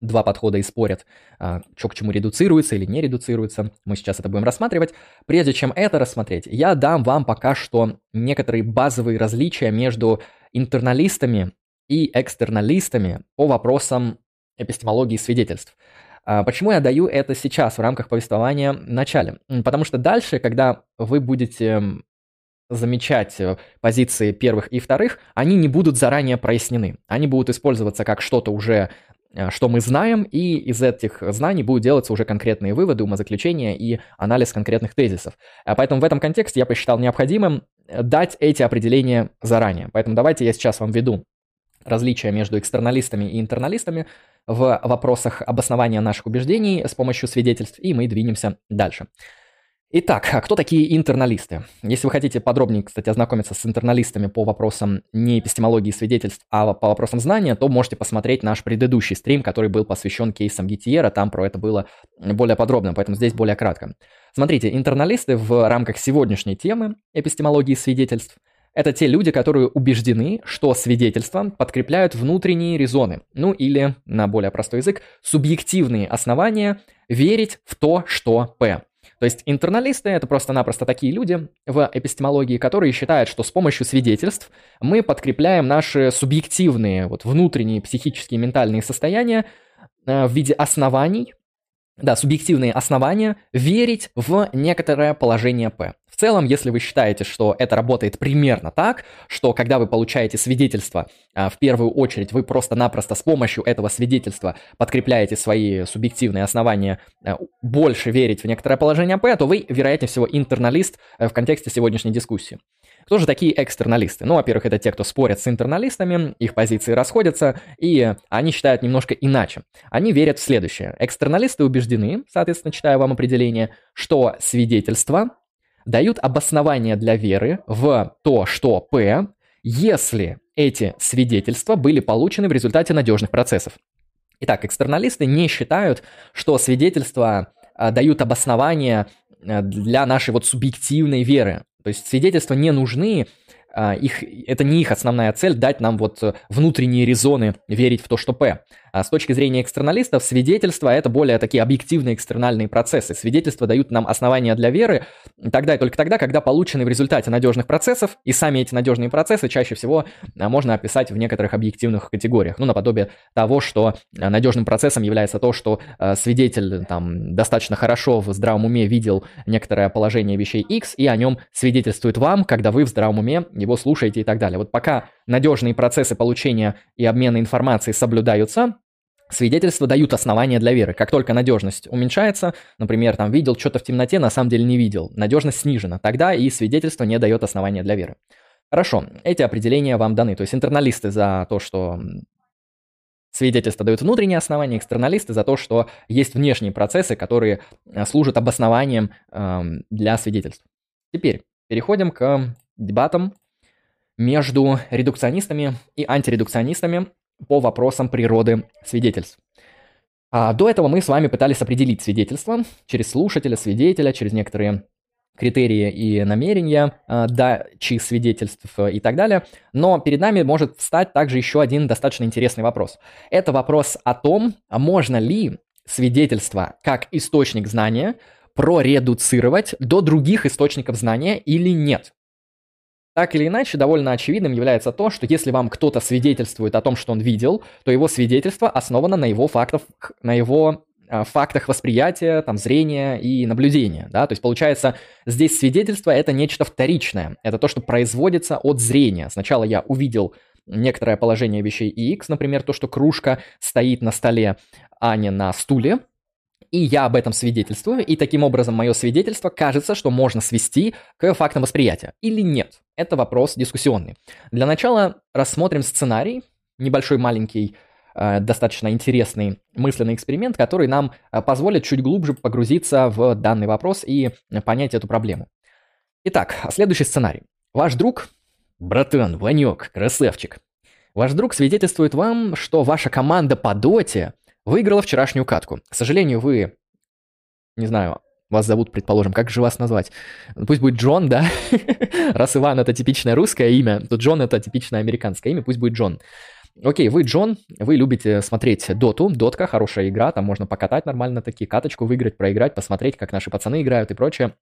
два подхода и спорят, а, что к чему редуцируется или не редуцируется. Мы сейчас это будем рассматривать. Прежде чем это рассмотреть, я дам вам пока что некоторые базовые различия между интерналистами и экстерналистами по вопросам эпистемологии свидетельств. А, почему я даю это сейчас в рамках повествования в начале? Потому что дальше, когда вы будете замечать э, позиции первых и вторых, они не будут заранее прояснены. Они будут использоваться как что-то уже э, что мы знаем, и из этих знаний будут делаться уже конкретные выводы, умозаключения и анализ конкретных тезисов. А поэтому в этом контексте я посчитал необходимым дать эти определения заранее. Поэтому давайте я сейчас вам веду различия между экстерналистами и интерналистами в вопросах обоснования наших убеждений с помощью свидетельств, и мы двинемся дальше. Итак, а кто такие интерналисты? Если вы хотите подробнее, кстати, ознакомиться с интерналистами по вопросам не эпистемологии свидетельств, а по вопросам знания, то можете посмотреть наш предыдущий стрим, который был посвящен кейсам Гитиера, там про это было более подробно, поэтому здесь более кратко. Смотрите, интерналисты в рамках сегодняшней темы эпистемологии свидетельств – это те люди, которые убеждены, что свидетельства подкрепляют внутренние резоны, ну или, на более простой язык, субъективные основания верить в то, что П. То есть интерналисты — это просто-напросто такие люди в эпистемологии, которые считают, что с помощью свидетельств мы подкрепляем наши субъективные, вот внутренние психические ментальные состояния э, в виде оснований, да, субъективные основания верить в некоторое положение П целом, если вы считаете, что это работает примерно так, что когда вы получаете свидетельство, а, в первую очередь вы просто-напросто с помощью этого свидетельства подкрепляете свои субъективные основания а, больше верить в некоторое положение П, то вы, вероятнее всего, интерналист э, в контексте сегодняшней дискуссии. Кто же такие экстерналисты? Ну, во-первых, это те, кто спорят с интерналистами, их позиции расходятся, и они считают немножко иначе. Они верят в следующее. Экстерналисты убеждены, соответственно, читаю вам определение, что свидетельство дают обоснование для веры в то, что П, если эти свидетельства были получены в результате надежных процессов. Итак, экстерналисты не считают, что свидетельства а, дают обоснование а, для нашей вот субъективной веры. То есть свидетельства не нужны а, их, это не их основная цель дать нам вот э, внутренние резоны верить в то, что П. А с точки зрения экстерналистов, свидетельства — это более такие объективные экстернальные процессы. Свидетельства дают нам основания для веры тогда и только тогда, когда получены в результате надежных процессов, и сами эти надежные процессы чаще всего а, можно описать в некоторых объективных категориях. Ну, наподобие того, что надежным процессом является то, что свидетель там достаточно хорошо в здравом уме видел некоторое положение вещей X, и о нем свидетельствует вам, когда вы в здравом уме его слушаете и так далее. Вот пока надежные процессы получения и обмена информацией соблюдаются, свидетельства дают основания для веры. Как только надежность уменьшается, например, там видел что-то в темноте, на самом деле не видел, надежность снижена, тогда и свидетельство не дает основания для веры. Хорошо, эти определения вам даны. То есть интерналисты за то, что свидетельства дают внутренние основания, экстерналисты за то, что есть внешние процессы, которые э, служат обоснованием э, для свидетельств. Теперь переходим к дебатам между редукционистами и антиредукционистами по вопросам природы свидетельств. А до этого мы с вами пытались определить свидетельство через слушателя, свидетеля, через некоторые критерии и намерения э, дачи свидетельств и так далее. Но перед нами может встать также еще один достаточно интересный вопрос. Это вопрос о том, а можно ли свидетельство как источник знания проредуцировать до других источников знания или нет. Так или иначе, довольно очевидным является то, что если вам кто-то свидетельствует о том, что он видел, то его свидетельство основано на его фактах, на его э, фактах восприятия, там, зрения и наблюдения, да, то есть получается, здесь свидетельство это нечто вторичное, это то, что производится от зрения. Сначала я увидел некоторое положение вещей X, например, то, что кружка стоит на столе, а не на стуле, и я об этом свидетельствую, и таким образом мое свидетельство кажется, что можно свести к фактам восприятия. Или нет? Это вопрос дискуссионный. Для начала рассмотрим сценарий, небольшой маленький э, достаточно интересный мысленный эксперимент, который нам э, позволит чуть глубже погрузиться в данный вопрос и понять эту проблему. Итак, следующий сценарий. Ваш друг, братан, Ванек, красавчик, ваш друг свидетельствует вам, что ваша команда по доте выиграла вчерашнюю катку. К сожалению, вы, не знаю, вас зовут, предположим, как же вас назвать? Пусть будет Джон, да? Раз Иван это типичное русское имя, то Джон это типичное американское имя, пусть будет Джон. Окей, вы Джон, вы любите смотреть доту, дотка, хорошая игра, там можно покатать нормально такие, каточку выиграть, проиграть, посмотреть, как наши пацаны играют и прочее.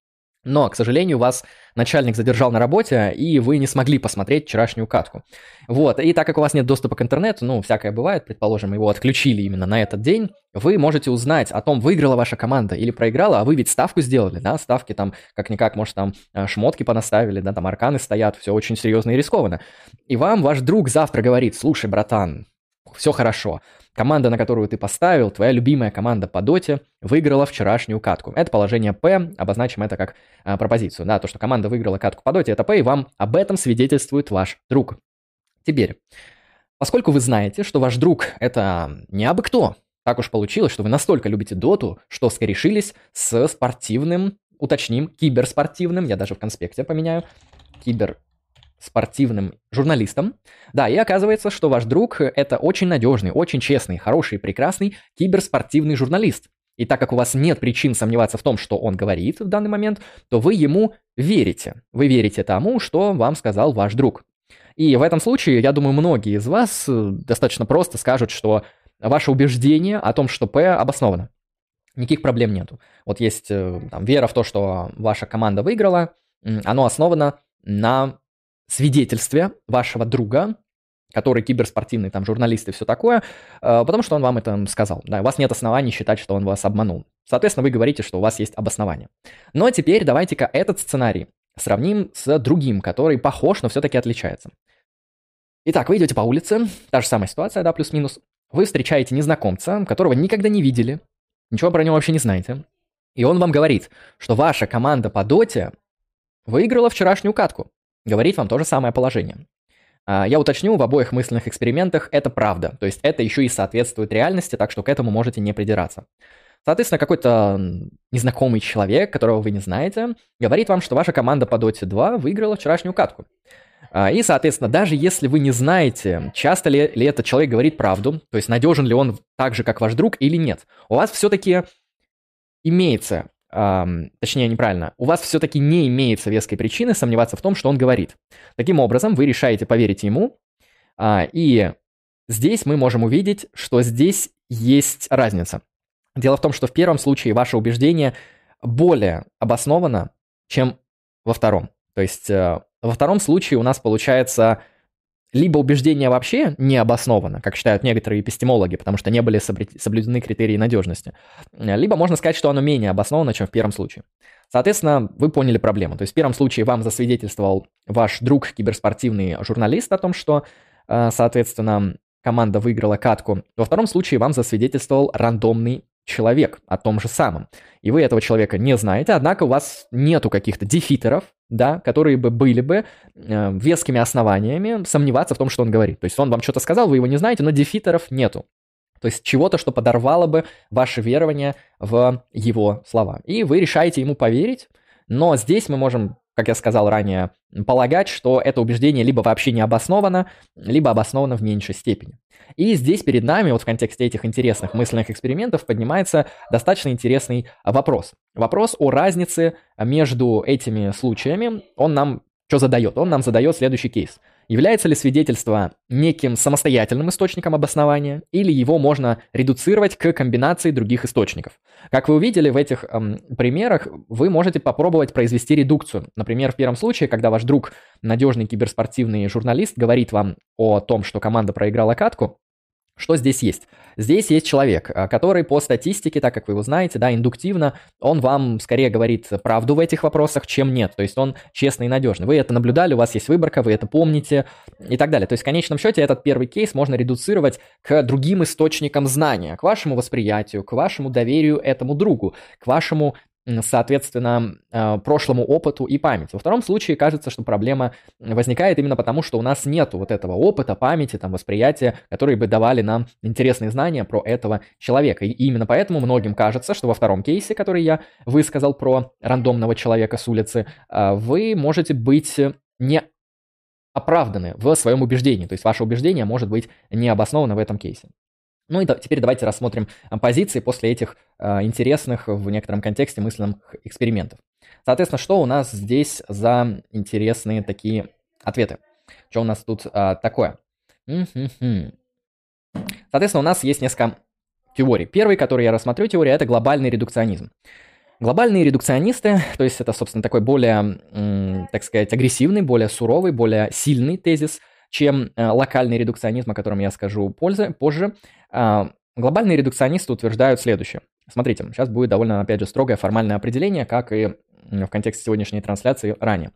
Но, к сожалению, вас начальник задержал на работе, и вы не смогли посмотреть вчерашнюю катку. Вот, и так как у вас нет доступа к интернету, ну, всякое бывает, предположим, его отключили именно на этот день, вы можете узнать о том, выиграла ваша команда или проиграла, а вы ведь ставку сделали, да, ставки там, как-никак, может, там э, шмотки понаставили, да, там арканы стоят, все очень серьезно и рискованно. И вам ваш друг завтра говорит, слушай, братан, все хорошо. Команда, на которую ты поставил, твоя любимая команда по доте, выиграла вчерашнюю катку. Это положение P, обозначим это как а, пропозицию. Да, то, что команда выиграла катку по доте, это P, и вам об этом свидетельствует ваш друг. Теперь, поскольку вы знаете, что ваш друг это не абы кто, так уж получилось, что вы настолько любите доту, что скорешились с спортивным, уточним, киберспортивным, я даже в конспекте поменяю, кибер спортивным журналистом. Да, и оказывается, что ваш друг – это очень надежный, очень честный, хороший, прекрасный киберспортивный журналист. И так как у вас нет причин сомневаться в том, что он говорит в данный момент, то вы ему верите. Вы верите тому, что вам сказал ваш друг. И в этом случае, я думаю, многие из вас э, достаточно просто скажут, что ваше убеждение о том, что П обосновано. Никаких проблем нету. Вот есть э, там, вера в то, что ваша команда выиграла, оно основано на свидетельстве вашего друга, который киберспортивный там журналист и все такое, э, потому что он вам это сказал. Да, у вас нет оснований считать, что он вас обманул. Соответственно, вы говорите, что у вас есть обоснование. Но теперь давайте-ка этот сценарий сравним с другим, который похож, но все-таки отличается. Итак, вы идете по улице, та же самая ситуация, да, плюс-минус. Вы встречаете незнакомца, которого никогда не видели, ничего про него вообще не знаете. И он вам говорит, что ваша команда по доте выиграла вчерашнюю катку говорит вам то же самое положение. А, я уточню, в обоих мысленных экспериментах это правда, то есть это еще и соответствует реальности, так что к этому можете не придираться. Соответственно, какой-то незнакомый человек, которого вы не знаете, говорит вам, что ваша команда по Dota 2 выиграла вчерашнюю катку. А, и, соответственно, даже если вы не знаете, часто ли, ли этот человек говорит правду, то есть надежен ли он так же, как ваш друг или нет, у вас все-таки имеется эм, точнее, неправильно, у вас все-таки не имеется веской причины сомневаться в том, что он говорит. Таким образом, вы решаете поверить ему, э, и здесь мы можем увидеть, что здесь есть разница. Дело в том, что в первом случае ваше убеждение более обосновано, чем во втором. То есть э, во втором случае у нас получается либо убеждение вообще не обосновано, как считают некоторые эпистемологи, потому что не были соблюдены критерии надежности, либо можно сказать, что оно менее обосновано, чем в первом случае. Соответственно, вы поняли проблему. То есть в первом случае вам засвидетельствовал ваш друг, киберспортивный журналист, о том, что, э, соответственно, команда выиграла катку. Во втором случае вам засвидетельствовал рандомный человек о том же самом. И вы этого человека не знаете, однако у вас нету каких-то дефитеров, да, которые бы были бы э, вескими основаниями сомневаться в том, что он говорит. То есть он вам что-то сказал, вы его не знаете, но дефитеров нету. То есть чего-то, что подорвало бы ваше верование в его слова. И вы решаете ему поверить, но здесь мы можем как я сказал ранее, полагать, что это убеждение либо вообще не обосновано, либо обосновано в меньшей степени. И здесь перед нами, вот в контексте этих интересных мысленных экспериментов, поднимается достаточно интересный вопрос. Вопрос о разнице между этими случаями. Он нам что задает? Он нам задает следующий кейс. Является ли свидетельство неким самостоятельным источником обоснования, или его можно редуцировать к комбинации других источников? Как вы увидели в этих эм, примерах, вы можете попробовать произвести редукцию. Например, в первом случае, когда ваш друг, надежный киберспортивный журналист, говорит вам о том, что команда проиграла катку, что здесь есть? Здесь есть человек, э, который по статистике, так как вы его знаете, да, индуктивно, он вам скорее говорит правду в этих вопросах, чем нет. То есть он честный и надежный. Вы это наблюдали, у вас есть выборка, вы это помните и так далее. То есть в конечном счете этот первый кейс можно редуцировать к другим источникам знания, к вашему восприятию, к вашему доверию этому другу, к вашему соответственно, э, прошлому опыту и памяти. Во втором случае кажется, что проблема возникает именно потому, что у нас нет вот этого опыта, памяти, там, восприятия, которые бы давали нам интересные знания про этого человека. И именно поэтому многим кажется, что во втором кейсе, который я высказал про рандомного человека с улицы, э, вы можете быть не оправданы в своем убеждении. То есть ваше убеждение может быть не обосновано в этом кейсе. Ну и теперь давайте рассмотрим а, позиции после этих э, интересных в некотором контексте мысленных экспериментов. Соответственно, что у нас здесь за интересные такие ответы? Что у нас тут э, такое? Соответственно, у нас есть несколько теорий. Первый, который я рассмотрю теория, это глобальный редукционизм. Глобальные редукционисты, то есть это, собственно, такой более, так сказать, агрессивный, более суровый, более сильный тезис, чем э, локальный редукционизм, о котором я скажу позже. А, глобальные редукционисты утверждают следующее. Смотрите, сейчас будет довольно, опять же, строгое формальное определение, как и в контексте сегодняшней трансляции ранее.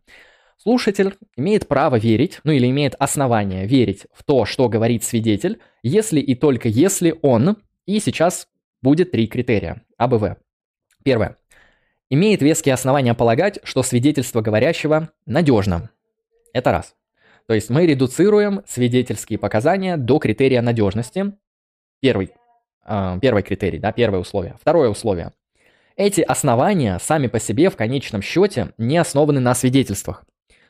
Слушатель имеет право верить, ну или имеет основание верить в то, что говорит свидетель, если и только если он, и сейчас будет три критерия, А, Б, В. Первое. Имеет веские основания полагать, что свидетельство говорящего надежно. Это раз. То есть мы редуцируем свидетельские показания до критерия надежности. Первый, э, первый критерий, да, первое условие. Второе условие. Эти основания сами по себе в конечном счете не основаны на свидетельствах.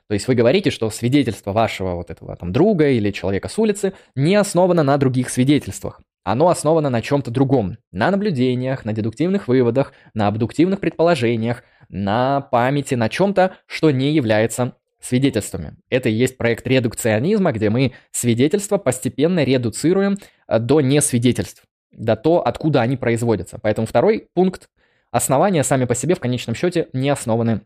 То есть вы говорите, что свидетельство вашего вот этого там друга или человека с улицы не основано на других свидетельствах. Оно основано на чем-то другом. На наблюдениях, на дедуктивных выводах, на абдуктивных предположениях, на памяти, на чем-то, что не является свидетельствами. Это и есть проект редукционизма, где мы свидетельства постепенно редуцируем э, до несвидетельств, до то, откуда они производятся. Поэтому второй пункт. Основания сами по себе в конечном счете не основаны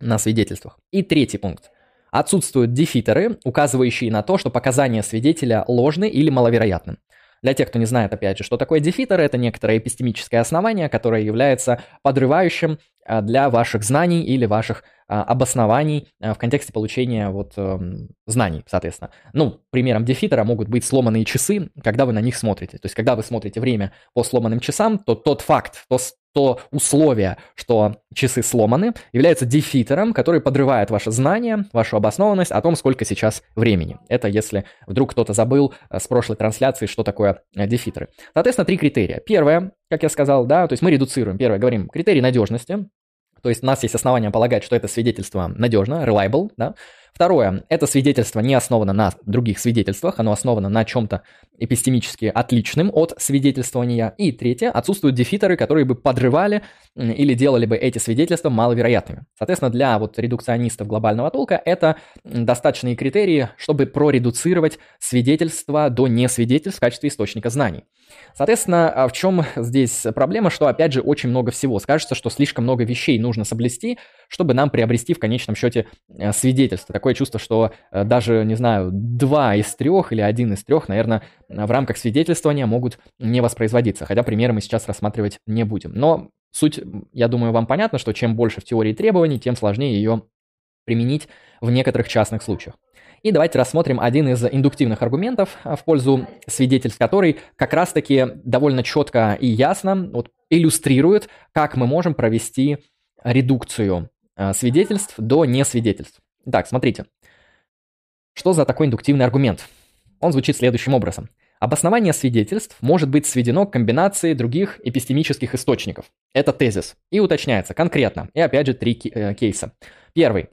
на свидетельствах. И третий пункт. Отсутствуют дефитеры, указывающие на то, что показания свидетеля ложны или маловероятны. Для тех, кто не знает, опять же, что такое дефитер, это некоторое эпистемическое основание, которое является подрывающим а, для ваших знаний или ваших обоснований а, в контексте получения вот эм, знаний, соответственно. Ну, примером дефитера могут быть сломанные часы, когда вы на них смотрите. То есть, когда вы смотрите время по сломанным часам, то тот факт, то то условие, что часы сломаны, является дефитером, который подрывает ваше знание, вашу обоснованность о том, сколько сейчас времени. Это если вдруг кто-то забыл э, с прошлой трансляции, что такое э, дефитеры. Соответственно, три критерия. Первое, как я сказал, да, то есть мы редуцируем. Первое, говорим, критерий надежности. То есть у нас есть основания полагать, что это свидетельство надежно, reliable, да. Второе, это свидетельство не основано на других свидетельствах, оно основано на чем-то эпистемически отличным от свидетельствования. И третье, отсутствуют дефитеры, которые бы подрывали или делали бы эти свидетельства маловероятными. Соответственно, для вот редукционистов глобального толка это достаточные критерии, чтобы проредуцировать свидетельства до несвидетельств в качестве источника знаний. Соответственно, а в чем здесь проблема, что, опять же, очень много всего. Скажется, что слишком много вещей нужно соблюсти, чтобы нам приобрести в конечном счете э, свидетельство. Такое чувство, что э, даже, не знаю, два из трех или один из трех, наверное, в рамках свидетельствования могут не воспроизводиться. Хотя примеры мы сейчас рассматривать не будем. Но суть, я думаю, вам понятно, что чем больше в теории требований, тем сложнее ее применить в некоторых частных случаях. И давайте рассмотрим один из индуктивных аргументов а, в пользу свидетельств, который как раз-таки довольно четко и ясно вот, иллюстрирует, как мы можем провести редукцию а, свидетельств до несвидетельств. Итак, смотрите. Что за такой индуктивный аргумент? Он звучит следующим образом. Обоснование свидетельств может быть сведено к комбинации других эпистемических источников. Это тезис. И уточняется конкретно. И опять же три э, кейса. Первый.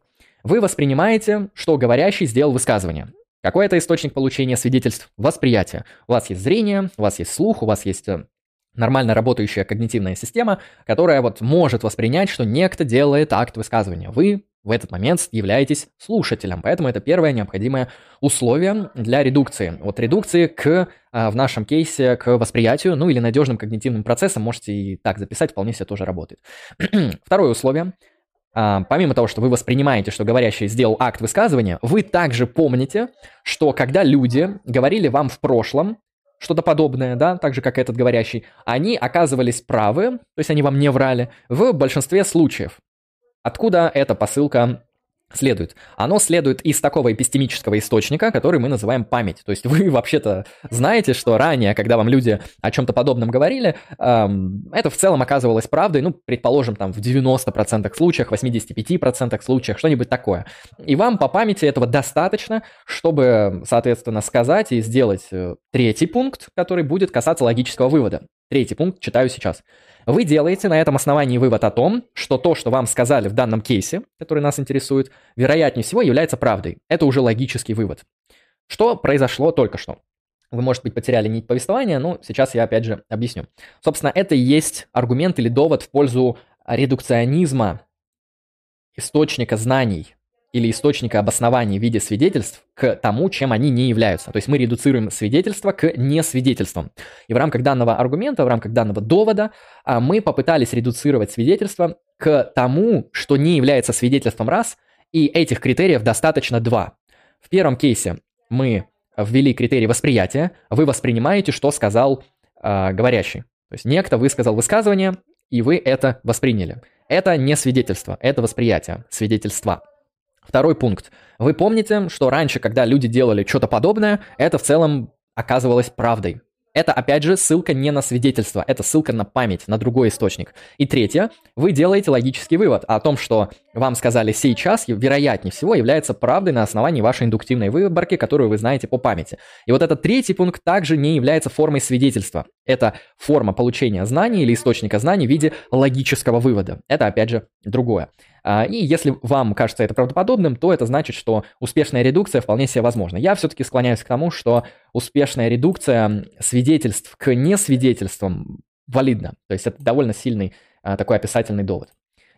Вы воспринимаете, что говорящий сделал высказывание. Какой это источник получения свидетельств? Восприятие. У вас есть зрение, у вас есть слух, у вас есть э, нормально работающая когнитивная система, которая вот может воспринять, что некто делает акт высказывания. Вы в этот момент являетесь слушателем. Поэтому это первое необходимое условие для редукции. Вот редукции к, а, в нашем кейсе, к восприятию, ну или надежным когнитивным процессам, можете и так записать, вполне все тоже работает. Второе условие помимо того, что вы воспринимаете, что говорящий сделал акт высказывания, вы также помните, что когда люди говорили вам в прошлом что-то подобное, да, так же, как этот говорящий, они оказывались правы, то есть они вам не врали, в большинстве случаев. Откуда эта посылка следует? Оно следует из такого эпистемического источника, который мы называем память. То есть вы вообще-то знаете, что ранее, когда вам люди о чем-то подобном говорили, эм, это в целом оказывалось правдой, ну, предположим, там в 90% случаях, 85% случаях, что-нибудь такое. И вам по памяти этого достаточно, чтобы, соответственно, сказать и сделать э, третий пункт, который будет касаться логического вывода. Третий пункт читаю сейчас. Вы делаете на этом основании вывод о том, что то, что вам сказали в данном кейсе, который нас интересует, вероятнее всего является правдой. Это уже логический вывод. Что произошло только что? Вы, может быть, потеряли нить повествования, но сейчас я опять же объясню. Собственно, это и есть аргумент или довод в пользу редукционизма источника знаний или источника обоснования в виде свидетельств к тому, чем они не являются. То есть мы редуцируем свидетельства к несвидетельствам. И в рамках данного аргумента, в рамках данного довода а, мы попытались редуцировать свидетельство к тому, что не является свидетельством раз, и этих критериев достаточно два. В первом кейсе мы ввели критерий восприятия. Вы воспринимаете, что сказал э, говорящий. То есть некто высказал высказывание, и вы это восприняли. Это не свидетельство, это восприятие, свидетельства. Второй пункт. Вы помните, что раньше, когда люди делали что-то подобное, это в целом оказывалось правдой. Это, опять же, ссылка не на свидетельство, это ссылка на память, на другой источник. И третье, вы делаете логический вывод о том, что вам сказали сейчас, вероятнее всего, является правдой на основании вашей индуктивной выборки, которую вы знаете по памяти. И вот этот третий пункт также не является формой свидетельства. Это форма получения знаний или источника знаний в виде логического вывода. Это, опять же, другое. А, и если вам кажется это правдоподобным, то это значит, что успешная редукция вполне себе возможна. Я все-таки склоняюсь к тому, что успешная редукция свидетельств к несвидетельствам валидна. То есть это довольно сильный а, такой описательный довод.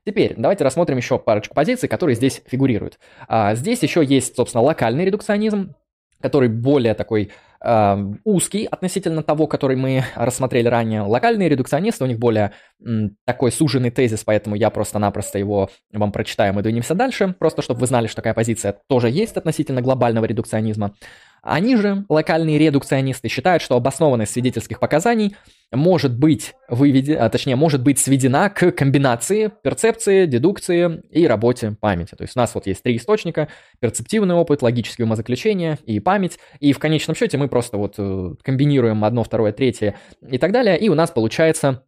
Теперь давайте рассмотрим еще парочку позиций, которые здесь фигурируют. А, здесь еще есть, собственно, локальный редукционизм, который более такой э, узкий относительно того, который мы рассмотрели ранее. Локальные редукционисты, у них более м, такой суженный тезис, поэтому я просто-напросто его вам прочитаю, мы двинемся дальше, просто чтобы вы знали, что такая позиция тоже есть относительно глобального редукционизма. Они же, локальные редукционисты, считают, что обоснованность свидетельских показаний может быть выведена, а точнее, может быть сведена к комбинации перцепции, дедукции и работе памяти. То есть у нас вот есть три источника, перцептивный опыт, логические умозаключения и память, и в конечном счете мы просто вот э, комбинируем одно, второе, третье и так далее, и у нас получается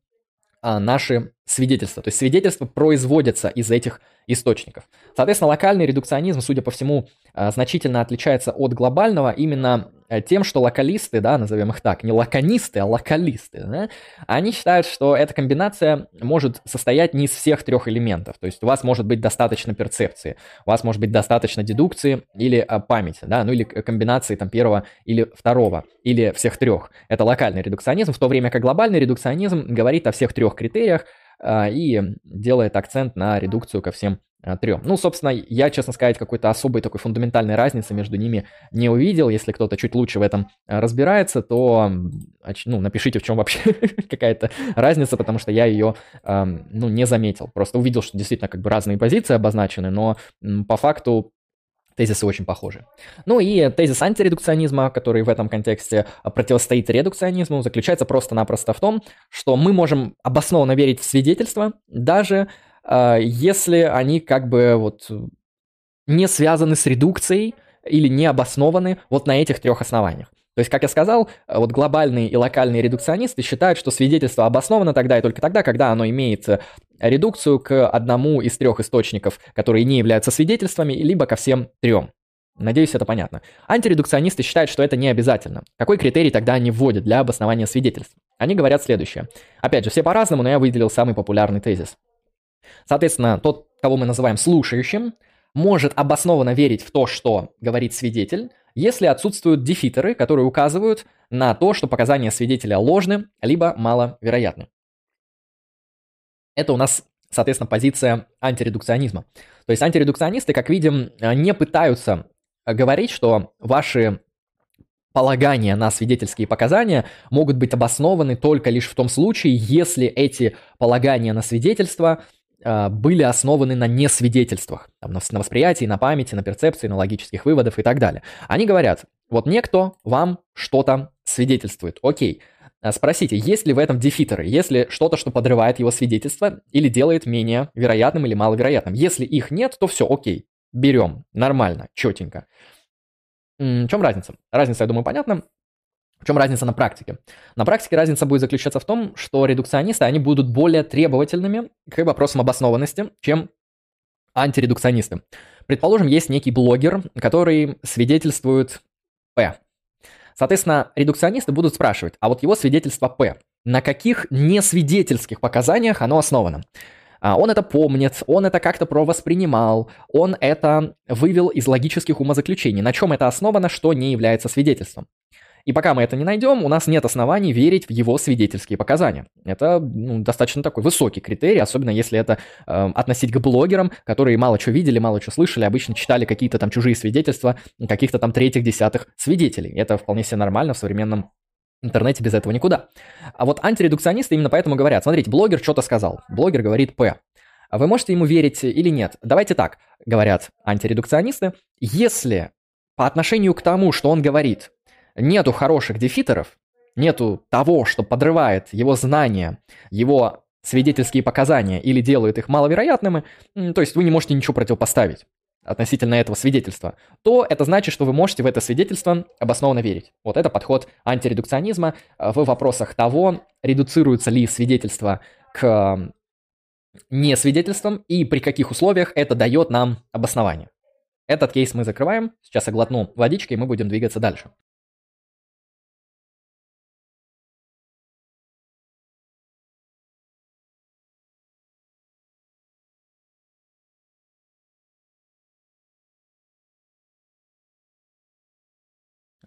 а, наши свидетельства. То есть свидетельства производятся из этих источников. Соответственно, локальный редукционизм, судя по всему, а, значительно отличается от глобального именно тем, что локалисты, да, назовем их так, не лаконисты, а локалисты, да, они считают, что эта комбинация может состоять не из всех трех элементов. То есть у вас может быть достаточно перцепции, у вас может быть достаточно дедукции или а, памяти, да, ну или комбинации там первого или второго, или всех трех. Это локальный редукционизм, в то время как глобальный редукционизм говорит о всех трех критериях, а, и делает акцент на редукцию ко всем трем. Ну, собственно, я, честно сказать, какой-то особой такой фундаментальной разницы между ними не увидел. Если кто-то чуть лучше в этом а, разбирается, то ну, напишите, в чем вообще какая-то разница, потому что я ее ну, не заметил. Просто увидел, что действительно как бы разные позиции обозначены, но по факту Тезисы очень похожи. Ну и тезис антиредукционизма, который в этом контексте противостоит редукционизму, заключается просто-напросто в том, что мы можем обоснованно верить в свидетельства, даже э, если они как бы вот не связаны с редукцией или не обоснованы вот на этих трех основаниях. То есть, как я сказал, вот глобальные и локальные редукционисты считают, что свидетельство обосновано тогда и только тогда, когда оно имеет редукцию к одному из трех источников, которые не являются свидетельствами, либо ко всем трем. Надеюсь, это понятно. Антиредукционисты считают, что это не обязательно. Какой критерий тогда они вводят для обоснования свидетельств? Они говорят следующее. Опять же, все по-разному, но я выделил самый популярный тезис. Соответственно, тот, кого мы называем слушающим, может обоснованно верить в то, что говорит свидетель, если отсутствуют дефитеры, которые указывают на то, что показания свидетеля ложны, либо маловероятны. Это у нас, соответственно, позиция антиредукционизма. То есть антиредукционисты, как видим, не пытаются говорить, что ваши полагания на свидетельские показания могут быть обоснованы только лишь в том случае, если эти полагания на свидетельства а, были основаны на несвидетельствах, там, на, на восприятии, на памяти, на перцепции, на логических выводах и так далее. Они говорят, вот некто вам что-то свидетельствует, окей, а, Спросите, есть ли в этом дефитеры, есть ли что-то, что подрывает его свидетельство или делает менее вероятным или маловероятным. Если их нет, то все, окей, берем, нормально, четенько. В чем разница? Разница, я думаю, понятна. В чем разница на практике? На практике разница будет заключаться в том, что редукционисты, они будут более требовательными к вопросам обоснованности, чем антиредукционисты. Предположим, есть некий блогер, который свидетельствует П. Соответственно, редукционисты будут спрашивать, а вот его свидетельство П, на каких несвидетельских показаниях оно основано? А, он это помнит, он это как-то провоспринимал, он это вывел из логических умозаключений. На чем это основано, что не является свидетельством? И пока мы это не найдем, у нас нет оснований верить в его свидетельские показания. Это ну, достаточно такой высокий критерий, особенно если это э, относить к блогерам, которые мало что видели, мало что слышали, обычно читали какие-то там чужие свидетельства каких-то там третьих, десятых свидетелей. Это вполне себе нормально в современном интернете без этого никуда. А вот антиредукционисты именно поэтому говорят, смотрите, блогер что-то сказал, блогер говорит П. А вы можете ему верить или нет? Давайте так, говорят антиредукционисты, если по отношению к тому, что он говорит, нету хороших дефитеров, нету того, что подрывает его знания, его свидетельские показания или делает их маловероятными, то есть вы не можете ничего противопоставить. относительно этого свидетельства, то это значит, что вы можете в это свидетельство обоснованно верить. Вот это подход антиредукционизма в вопросах того, редуцируется ли свидетельство к не свидетельствам и при каких условиях это дает нам обоснование. Этот кейс мы закрываем. Сейчас я глотну водички, и мы будем двигаться дальше.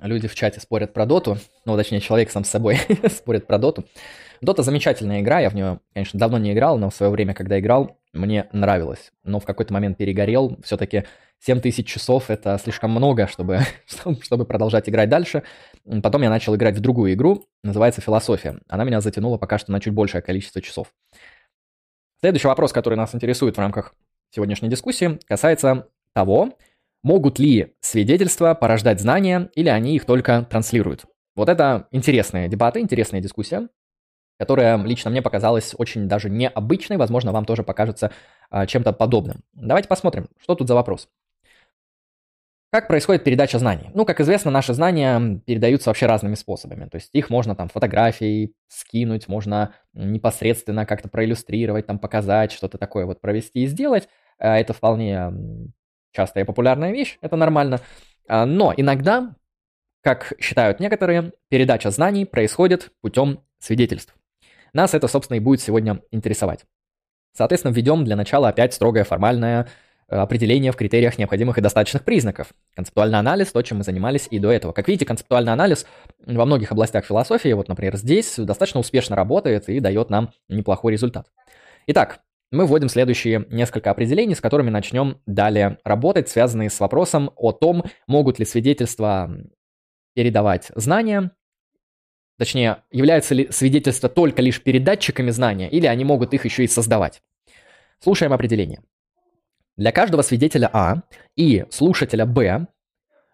Люди в чате спорят про доту, ну, точнее, человек сам с собой спорит про доту. Дота замечательная игра, я в нее, конечно, давно не играл, но в свое время, когда играл, мне нравилось. Но в какой-то момент перегорел, все-таки 7000 часов это слишком много, чтобы, чтобы продолжать играть дальше. Потом я начал играть в другую игру, называется «Философия». Она меня затянула пока что на чуть большее количество часов. Следующий вопрос, который нас интересует в рамках сегодняшней дискуссии, касается того, могут ли свидетельства порождать знания или они их только транслируют. Вот это интересные дебаты, интересная дискуссия которая лично мне показалась очень даже необычной, возможно, вам тоже покажется а, чем-то подобным. Давайте посмотрим, что тут за вопрос. Как происходит передача знаний? Ну, как известно, наши знания передаются вообще разными способами. То есть их можно там фотографией скинуть, можно непосредственно как-то проиллюстрировать, там показать, что-то такое вот провести и сделать. А, это вполне частая и популярная вещь, это нормально. А, но иногда, как считают некоторые, передача знаний происходит путем свидетельств. Нас это, собственно, и будет сегодня интересовать. Соответственно, введем для начала опять строгое формальное э, определение в критериях необходимых и достаточных признаков. Концептуальный анализ, то, чем мы занимались и до этого. Как видите, концептуальный анализ во многих областях философии, вот, например, здесь достаточно успешно работает и дает нам неплохой результат. Итак, мы вводим следующие несколько определений, с которыми начнем далее работать, связанные с вопросом о том, могут ли свидетельства передавать знания Точнее, являются ли свидетельства только лишь передатчиками знания, или они могут их еще и создавать? Слушаем определение. Для каждого свидетеля А и слушателя Б,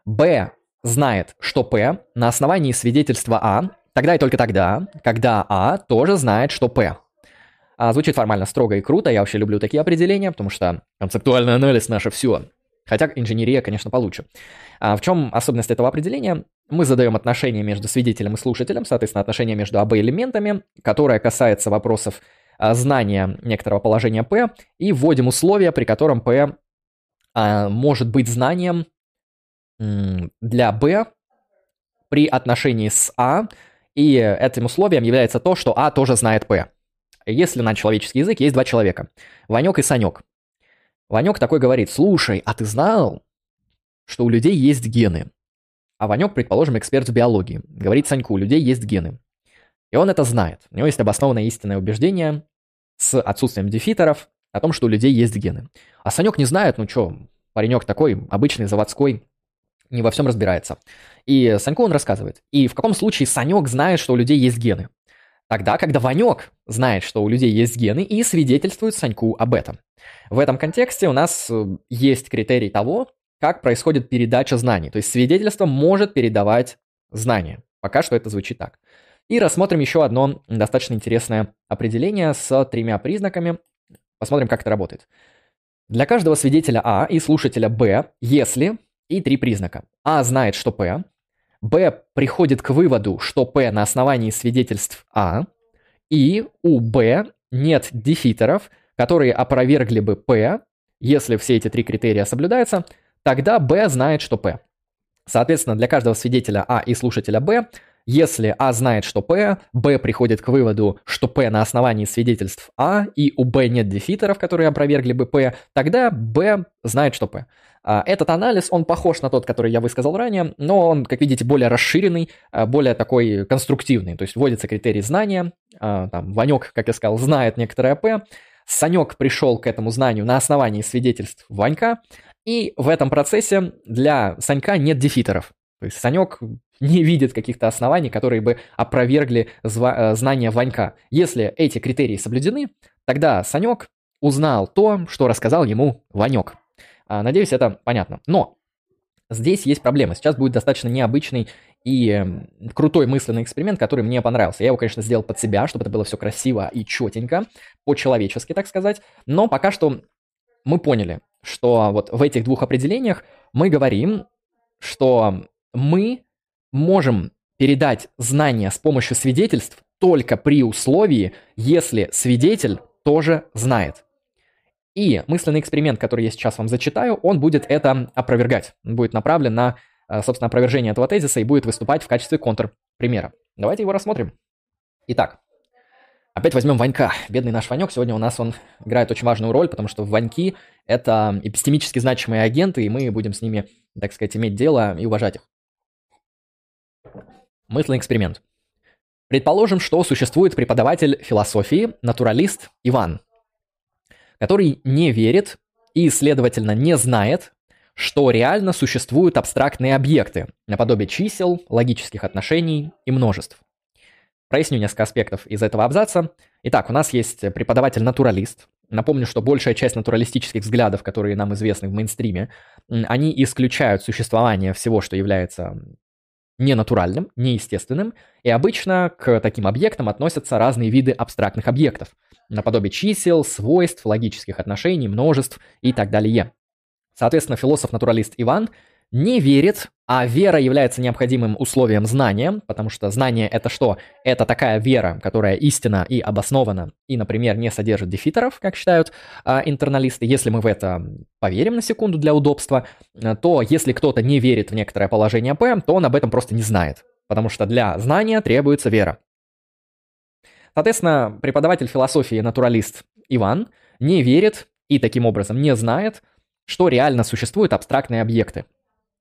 Б знает, что П на основании свидетельства А, тогда и только тогда, когда А тоже знает, что П. А, звучит формально строго и круто, я вообще люблю такие определения, потому что концептуальный анализ наше все. Хотя инженерия, конечно, получше. А в чем особенность этого определения? Мы задаем отношения между свидетелем и слушателем, соответственно, отношения между АБ-элементами, которое касается вопросов а, знания некоторого положения P, и вводим условия, при котором P а, может быть знанием для B при отношении с А, и этим условием является то, что А тоже знает P. Если на человеческий язык есть два человека, Ванек и Санек. Ванек такой говорит, слушай, а ты знал, что у людей есть гены? А Ванек, предположим, эксперт в биологии. Говорит Саньку, у людей есть гены. И он это знает. У него есть обоснованное истинное убеждение с отсутствием дефитеров о том, что у людей есть гены. А Санек не знает, ну что, паренек такой, обычный, заводской, не во всем разбирается. И Саньку он рассказывает. И в каком случае Санек знает, что у людей есть гены? Тогда, когда Ванек знает, что у людей есть гены и свидетельствует Саньку об этом. В этом контексте у нас э, есть критерий того, как происходит передача знаний. То есть свидетельство может передавать знания. Пока что это звучит так. И рассмотрим еще одно достаточно интересное определение с тремя признаками. Посмотрим, как это работает. Для каждого свидетеля А и слушателя Б, если и три признака. А знает, что П, Б приходит к выводу, что П на основании свидетельств А, и у Б нет defeater ов, которые опровергли бы П, если все эти три критерия соблюдаются, тогда Б знает, что П. Соответственно, для каждого свидетеля А и слушателя Б, если А знает, что П, Б приходит к выводу, что П на основании свидетельств А, и у Б нет defeater ов, которые опровергли бы П, тогда Б знает, что П. А, этот анализ, он похож на тот, который я высказал ранее, но он, как видите, более расширенный, а, более такой конструктивный. То есть вводится критерий знания, а, там, Ванек, как я сказал, знает некоторое П, Санек пришел к этому знанию на основании свидетельств Ванька, и в этом процессе для Санька нет дефитеров. То есть Санек не видит каких-то оснований, которые бы опровергли э, знания Ванька. Если эти критерии соблюдены, тогда Санек узнал то, что рассказал ему Ванек. А, надеюсь, это понятно. Но здесь есть проблема. Сейчас будет достаточно необычный и эм, крутой мысленный эксперимент, который мне понравился. Я его, конечно, сделал под себя, чтобы это было все красиво и четенько, по-человечески, так сказать. Но пока что мы поняли, что вот в этих двух определениях мы говорим, что мы можем передать знания с помощью свидетельств только при условии, если свидетель тоже знает. И мысленный эксперимент, который я сейчас вам зачитаю, он будет это опровергать. Он будет направлен на, э, собственно, опровержение этого тезиса и будет выступать в качестве контрпримера. Давайте его рассмотрим. Итак, опять возьмем Ванька. Бедный наш Ванек. Сегодня у нас он играет очень важную роль, потому что Ваньки — это эпистемически значимые агенты, и мы будем с ними, так сказать, иметь дело и уважать их. Мысленный эксперимент. Предположим, что существует преподаватель философии, натуралист Иван, который не верит и, следовательно, не знает, что реально существуют абстрактные объекты, наподобие чисел, логических отношений и множеств. Проясню несколько аспектов из этого абзаца. Итак, у нас есть преподаватель-натуралист. Напомню, что большая часть натуралистических взглядов, которые нам известны в мейнстриме, они исключают существование всего, что является ненатуральным, неестественным, и обычно к таким объектам относятся разные виды абстрактных объектов, наподобие чисел, свойств, логических отношений, множеств и так далее. Соответственно, философ-натуралист Иван не верит, а вера является необходимым условием знания, потому что знание это что? Это такая вера, которая истинна и обоснована, и, например, не содержит дефитеров, как считают а, интерналисты. Если мы в это поверим на секунду для удобства, то если кто-то не верит в некоторое положение P, то он об этом просто не знает, потому что для знания требуется вера. Соответственно, преподаватель философии натуралист Иван не верит и таким образом не знает, что реально существуют абстрактные объекты,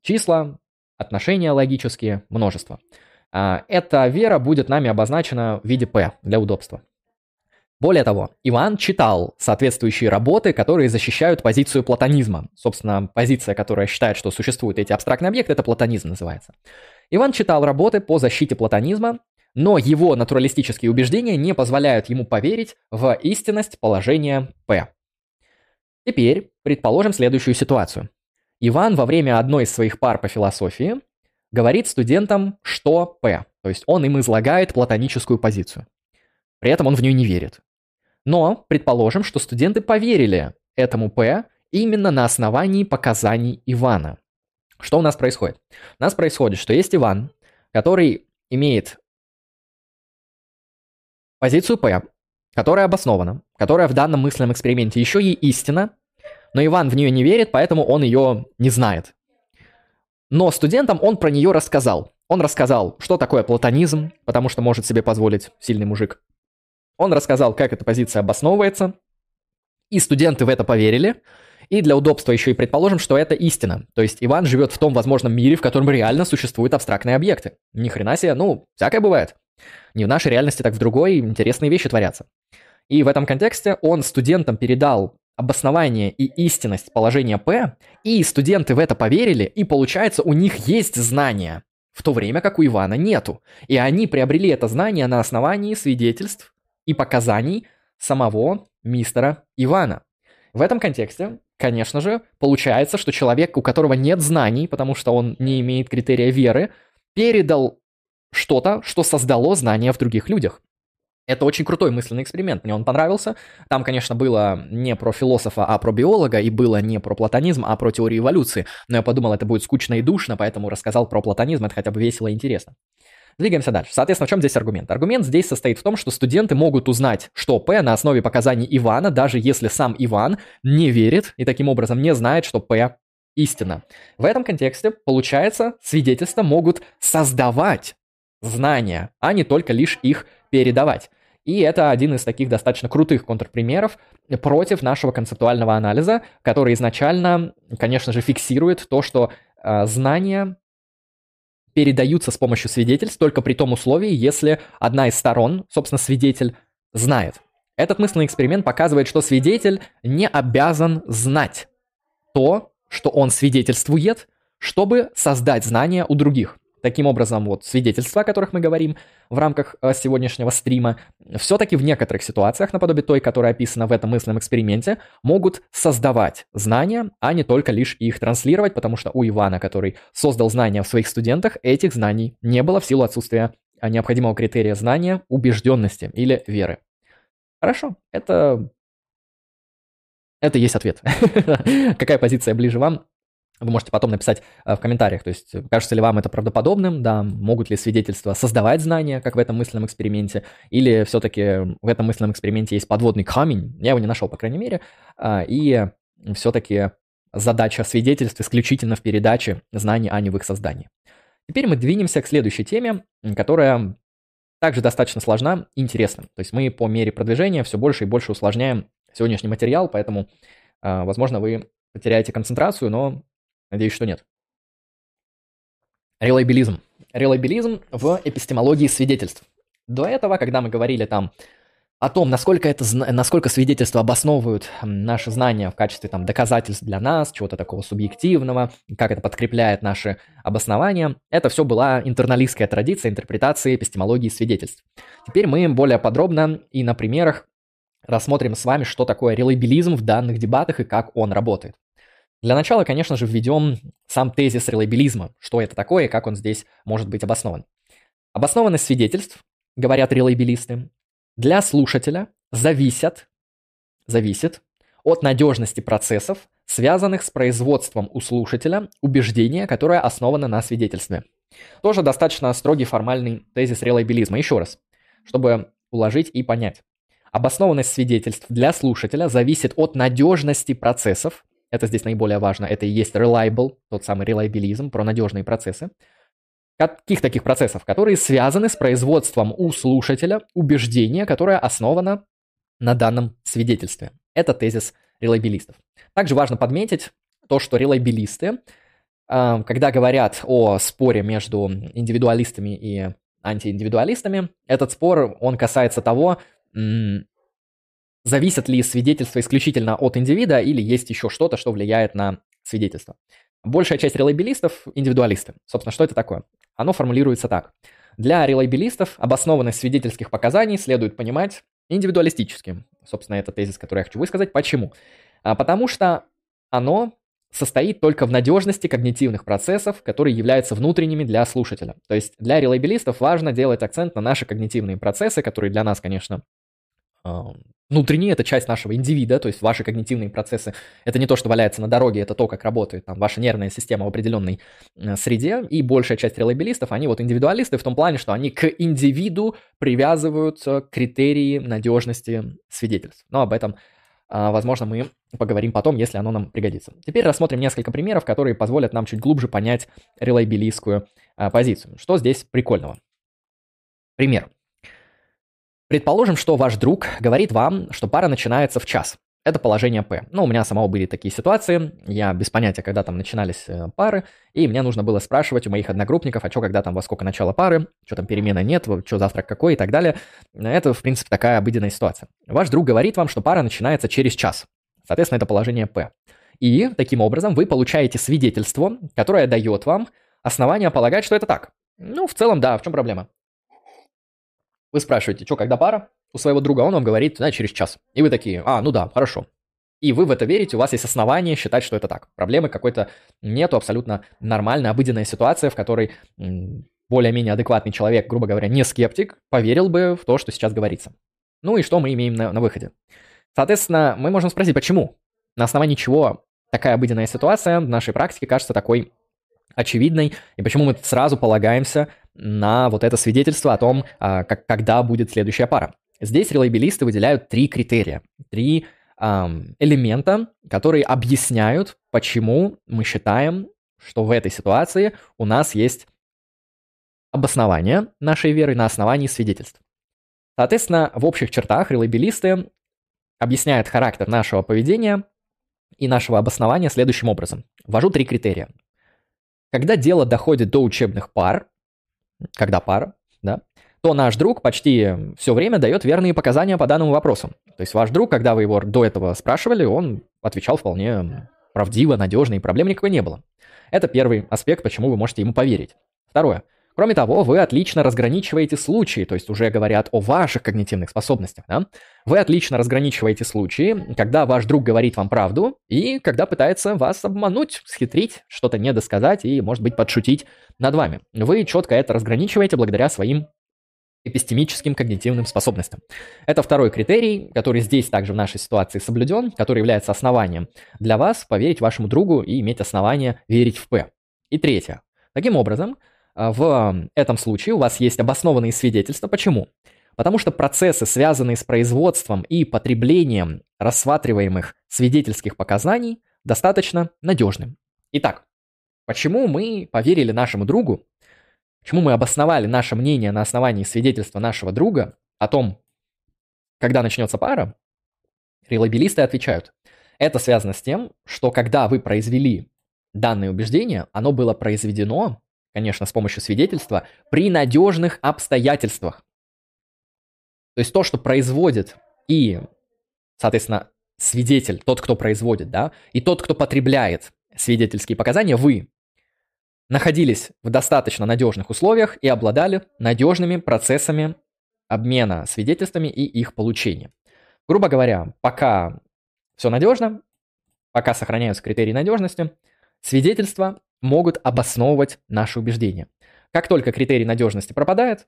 Числа, отношения логические, множество. А, эта вера будет нами обозначена в виде P для удобства. Более того, Иван читал соответствующие работы, которые защищают позицию платонизма. Собственно, позиция, которая считает, что существуют эти абстрактные объекты, это платонизм называется. Иван читал работы по защите платонизма, но его натуралистические убеждения не позволяют ему поверить в истинность положения P. Теперь предположим следующую ситуацию. Иван во время одной из своих пар по философии говорит студентам, что П, то есть он им излагает платоническую позицию. При этом он в нее не верит. Но предположим, что студенты поверили этому П именно на основании показаний Ивана. Что у нас происходит? У нас происходит, что есть Иван, который имеет позицию П, которая обоснована, которая в данном мысленном эксперименте еще и истина, но Иван в нее не верит, поэтому он ее не знает. Но студентам он про нее рассказал. Он рассказал, что такое платонизм, потому что может себе позволить сильный мужик. Он рассказал, как эта позиция обосновывается. И студенты в это поверили. И для удобства еще и предположим, что это истина. То есть Иван живет в том возможном мире, в котором реально существуют абстрактные объекты. Ни хрена себе, ну, всякое бывает. Не в нашей реальности, так в другой интересные вещи творятся. И в этом контексте он студентам передал обоснование и истинность положения P, и студенты в это поверили, и получается у них есть знания, в то время как у Ивана нету. И они приобрели это знание на основании свидетельств и показаний самого мистера Ивана. В этом контексте, конечно же, получается, что человек, у которого нет знаний, потому что он не имеет критерия веры, передал что-то, что создало знания в других людях. Это очень крутой мысленный эксперимент, мне он понравился. Там, конечно, было не про философа, а про биолога, и было не про платонизм, а про теорию эволюции. Но я подумал, это будет скучно и душно, поэтому рассказал про платонизм, это хотя бы весело и интересно. Двигаемся дальше. Соответственно, в чем здесь аргумент? Аргумент здесь состоит в том, что студенты могут узнать, что П на основе показаний Ивана, даже если сам Иван не верит и таким образом не знает, что П истина. В этом контексте, получается, свидетельства могут создавать знания, а не только лишь их передавать. И это один из таких достаточно крутых контрпримеров против нашего концептуального анализа, который изначально, конечно же, фиксирует то, что э, знания передаются с помощью свидетельств только при том условии, если одна из сторон, собственно, свидетель, знает. Этот мысленный эксперимент показывает, что свидетель не обязан знать то, что он свидетельствует, чтобы создать знания у других. Таким образом, вот свидетельства, о которых мы говорим в рамках э, сегодняшнего стрима, все-таки в некоторых ситуациях, наподобие той, которая описана в этом мысленном эксперименте, могут создавать знания, а не только лишь их транслировать, потому что у Ивана, который создал знания в своих студентах, этих знаний не было в силу отсутствия э, необходимого критерия знания, убежденности или веры. Хорошо, это Это есть ответ. Какая позиция ближе вам? Вы можете потом написать э, в комментариях, то есть кажется ли вам это правдоподобным, да, могут ли свидетельства создавать знания, как в этом мысленном эксперименте, или все-таки в этом мысленном эксперименте есть подводный камень, я его не нашел, по крайней мере, а, и все-таки задача свидетельств исключительно в передаче знаний, а не в их создании. Теперь мы двинемся к следующей теме, которая также достаточно сложна и интересна. То есть мы по мере продвижения все больше и больше усложняем сегодняшний материал, поэтому, а, возможно, вы потеряете концентрацию, но надеюсь, что нет. Релайбилизм. Релайбилизм в эпистемологии свидетельств. До этого, когда мы говорили там о том, насколько, это, насколько свидетельства обосновывают наши знания в качестве там, доказательств для нас, чего-то такого субъективного, как это подкрепляет наши обоснования. Это все была интерналистская традиция интерпретации эпистемологии свидетельств. Теперь мы более подробно и на примерах рассмотрим с вами, что такое релейбилизм в данных дебатах и как он работает. Для начала, конечно же, введем сам тезис релейбилизма, что это такое и как он здесь может быть обоснован. Обоснованность свидетельств, говорят релейбилисты, для слушателя зависят, зависит от надежности процессов, связанных с производством у слушателя убеждения, которое основано на свидетельстве. Тоже достаточно строгий формальный тезис релайбилизма. Еще раз, чтобы уложить и понять. Обоснованность свидетельств для слушателя зависит от надежности процессов. Это здесь наиболее важно. Это и есть reliable, тот самый релайбилизм, про надежные процессы. Каких таких процессов? Которые связаны с производством у слушателя убеждения, которое основано на данном свидетельстве. Это тезис релайбилистов. Также важно подметить то, что релайбилисты, а, когда говорят о споре между индивидуалистами и антииндивидуалистами, этот спор, он касается того, зависят ли свидетельства исключительно от индивида или есть еще что-то, что влияет на свидетельство. Большая часть релейбилистов – индивидуалисты. Собственно, что это такое? Оно формулируется так. Для релейбилистов обоснованность свидетельских показаний следует понимать индивидуалистически. Собственно, это тезис, который я хочу высказать. Почему? А потому что оно состоит только в надежности когнитивных процессов, которые являются внутренними для слушателя. То есть для релейбилистов важно делать акцент на наши когнитивные процессы, которые для нас, конечно, внутренние, это часть нашего индивида, то есть ваши когнитивные процессы. Это не то, что валяется на дороге, это то, как работает там, ваша нервная система в определенной э, среде. И большая часть релабилистов, они вот индивидуалисты в том плане, что они к индивиду привязывают критерии надежности свидетельств. Но об этом, э, возможно, мы поговорим потом, если оно нам пригодится. Теперь рассмотрим несколько примеров, которые позволят нам чуть глубже понять релайбилистскую э, позицию. Что здесь прикольного? Пример. Предположим, что ваш друг говорит вам, что пара начинается в час. Это положение P. Ну, у меня самого были такие ситуации. Я без понятия, когда там начинались э, пары, и мне нужно было спрашивать у моих одногруппников, а что, когда там, во сколько начало пары, что там перемены нет, что завтрак какой и так далее. Это, в принципе, такая обыденная ситуация. Ваш друг говорит вам, что пара начинается через час. Соответственно, это положение P. И таким образом вы получаете свидетельство, которое дает вам основание полагать, что это так. Ну, в целом, да, в чем проблема? Вы спрашиваете, что, когда пара? У своего друга он вам говорит, да, через час. И вы такие, а, ну да, хорошо. И вы в это верите, у вас есть основания считать, что это так. Проблемы какой-то нету, абсолютно нормальная, обыденная ситуация, в которой более-менее адекватный человек, грубо говоря, не скептик, поверил бы в то, что сейчас говорится. Ну и что мы имеем на, на выходе? Соответственно, мы можем спросить, почему? На основании чего такая обыденная ситуация в нашей практике кажется такой очевидной, и почему мы сразу полагаемся на вот это свидетельство о том, а, как, когда будет следующая пара. Здесь релейбилисты выделяют три критерия, три эм, элемента, которые объясняют, почему мы считаем, что в этой ситуации у нас есть обоснование нашей веры на основании свидетельств. Соответственно, в общих чертах релейбилисты объясняют характер нашего поведения и нашего обоснования следующим образом. Ввожу три критерия. Когда дело доходит до учебных пар, когда пара, да, то наш друг почти все время дает верные показания по данному вопросу. То есть ваш друг, когда вы его до этого спрашивали, он отвечал вполне правдиво, надежно, и проблем никакой не было. Это первый аспект, почему вы можете ему поверить. Второе. Кроме того, вы отлично разграничиваете случаи, то есть уже говорят о ваших когнитивных способностях. Да? Вы отлично разграничиваете случаи, когда ваш друг говорит вам правду и когда пытается вас обмануть, схитрить, что-то недосказать и, может быть, подшутить над вами. Вы четко это разграничиваете благодаря своим эпистемическим когнитивным способностям. Это второй критерий, который здесь также в нашей ситуации соблюден, который является основанием для вас поверить вашему другу и иметь основание верить в П. И третье. Таким образом, в этом случае у вас есть обоснованные свидетельства. Почему? Потому что процессы, связанные с производством и потреблением рассматриваемых свидетельских показаний, достаточно надежны. Итак, почему мы поверили нашему другу, почему мы обосновали наше мнение на основании свидетельства нашего друга о том, когда начнется пара, релабилисты отвечают, это связано с тем, что когда вы произвели данное убеждение, оно было произведено, конечно, с помощью свидетельства, при надежных обстоятельствах. То есть то, что производит и, соответственно, свидетель, тот, кто производит, да, и тот, кто потребляет свидетельские показания, вы находились в достаточно надежных условиях и обладали надежными процессами обмена свидетельствами и их получения. Грубо говоря, пока все надежно, пока сохраняются критерии надежности, свидетельства могут обосновывать наши убеждения. Как только критерий надежности пропадает,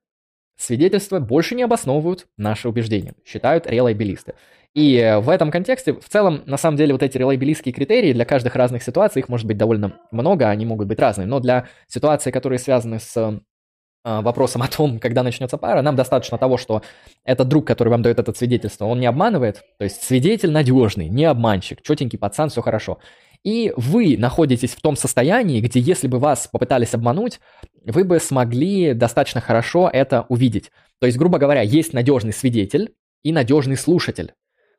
свидетельства больше не обосновывают наши убеждения, считают релайбилисты. И э, в этом контексте, в целом, на самом деле, вот эти релайбилистские критерии для каждых разных ситуаций, их может быть довольно много, они могут быть разные, но для ситуаций, которые связаны с э, вопросом о том, когда начнется пара, нам достаточно того, что этот друг, который вам дает это свидетельство, он не обманывает, то есть свидетель надежный, не обманщик, четенький пацан, все хорошо. И вы находитесь в том состоянии, где если бы вас попытались обмануть, вы бы смогли достаточно хорошо это увидеть. То есть, грубо говоря, есть надежный свидетель и надежный слушатель.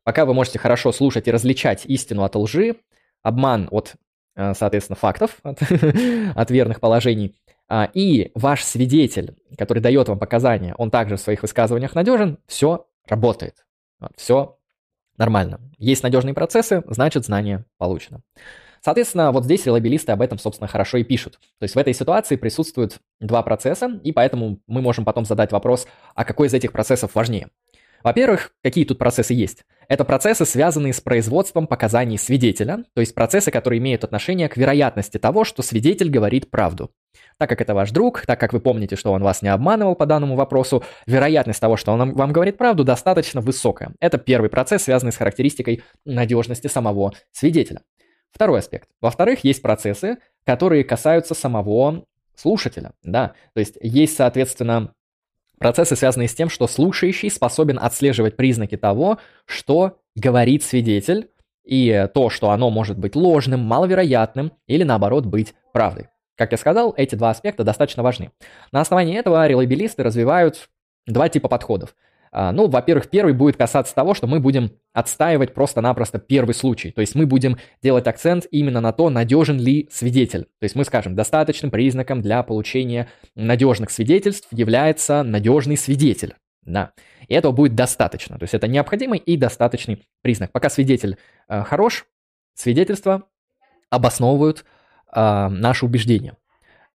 Пока вы можете хорошо слушать и различать истину от лжи, обман от, э, соответственно, фактов, от, от верных положений, а, и ваш свидетель, который дает вам показания, он также в своих высказываниях надежен, все работает. Все Нормально. Есть надежные процессы, значит знание получено. Соответственно, вот здесь релабилисты об этом, собственно, хорошо и пишут. То есть в этой ситуации присутствуют два процесса, и поэтому мы можем потом задать вопрос, а какой из этих процессов важнее. Во-первых, какие тут процессы есть? Это процессы, связанные с производством показаний свидетеля, то есть процессы, которые имеют отношение к вероятности того, что свидетель говорит правду. Так как это ваш друг, так как вы помните, что он вас не обманывал по данному вопросу, вероятность того, что он вам говорит правду, достаточно высокая. Это первый процесс, связанный с характеристикой надежности самого свидетеля. Второй аспект. Во-вторых, есть процессы, которые касаются самого слушателя. Да? То есть есть, соответственно, Процессы, связанные с тем, что слушающий способен отслеживать признаки того, что говорит свидетель, и то, что оно может быть ложным, маловероятным или наоборот быть правдой. Как я сказал, эти два аспекта достаточно важны. На основании этого релабилисты развивают два типа подходов. А, ну, во-первых, первый будет касаться того, что мы будем отстаивать просто-напросто первый случай. То есть мы будем делать акцент именно на то, надежен ли свидетель. То есть мы скажем, достаточным признаком для получения надежных свидетельств является надежный свидетель. Да. И этого будет достаточно. То есть это необходимый и достаточный признак. Пока свидетель э, хорош, свидетельства обосновывают э, наши убеждения.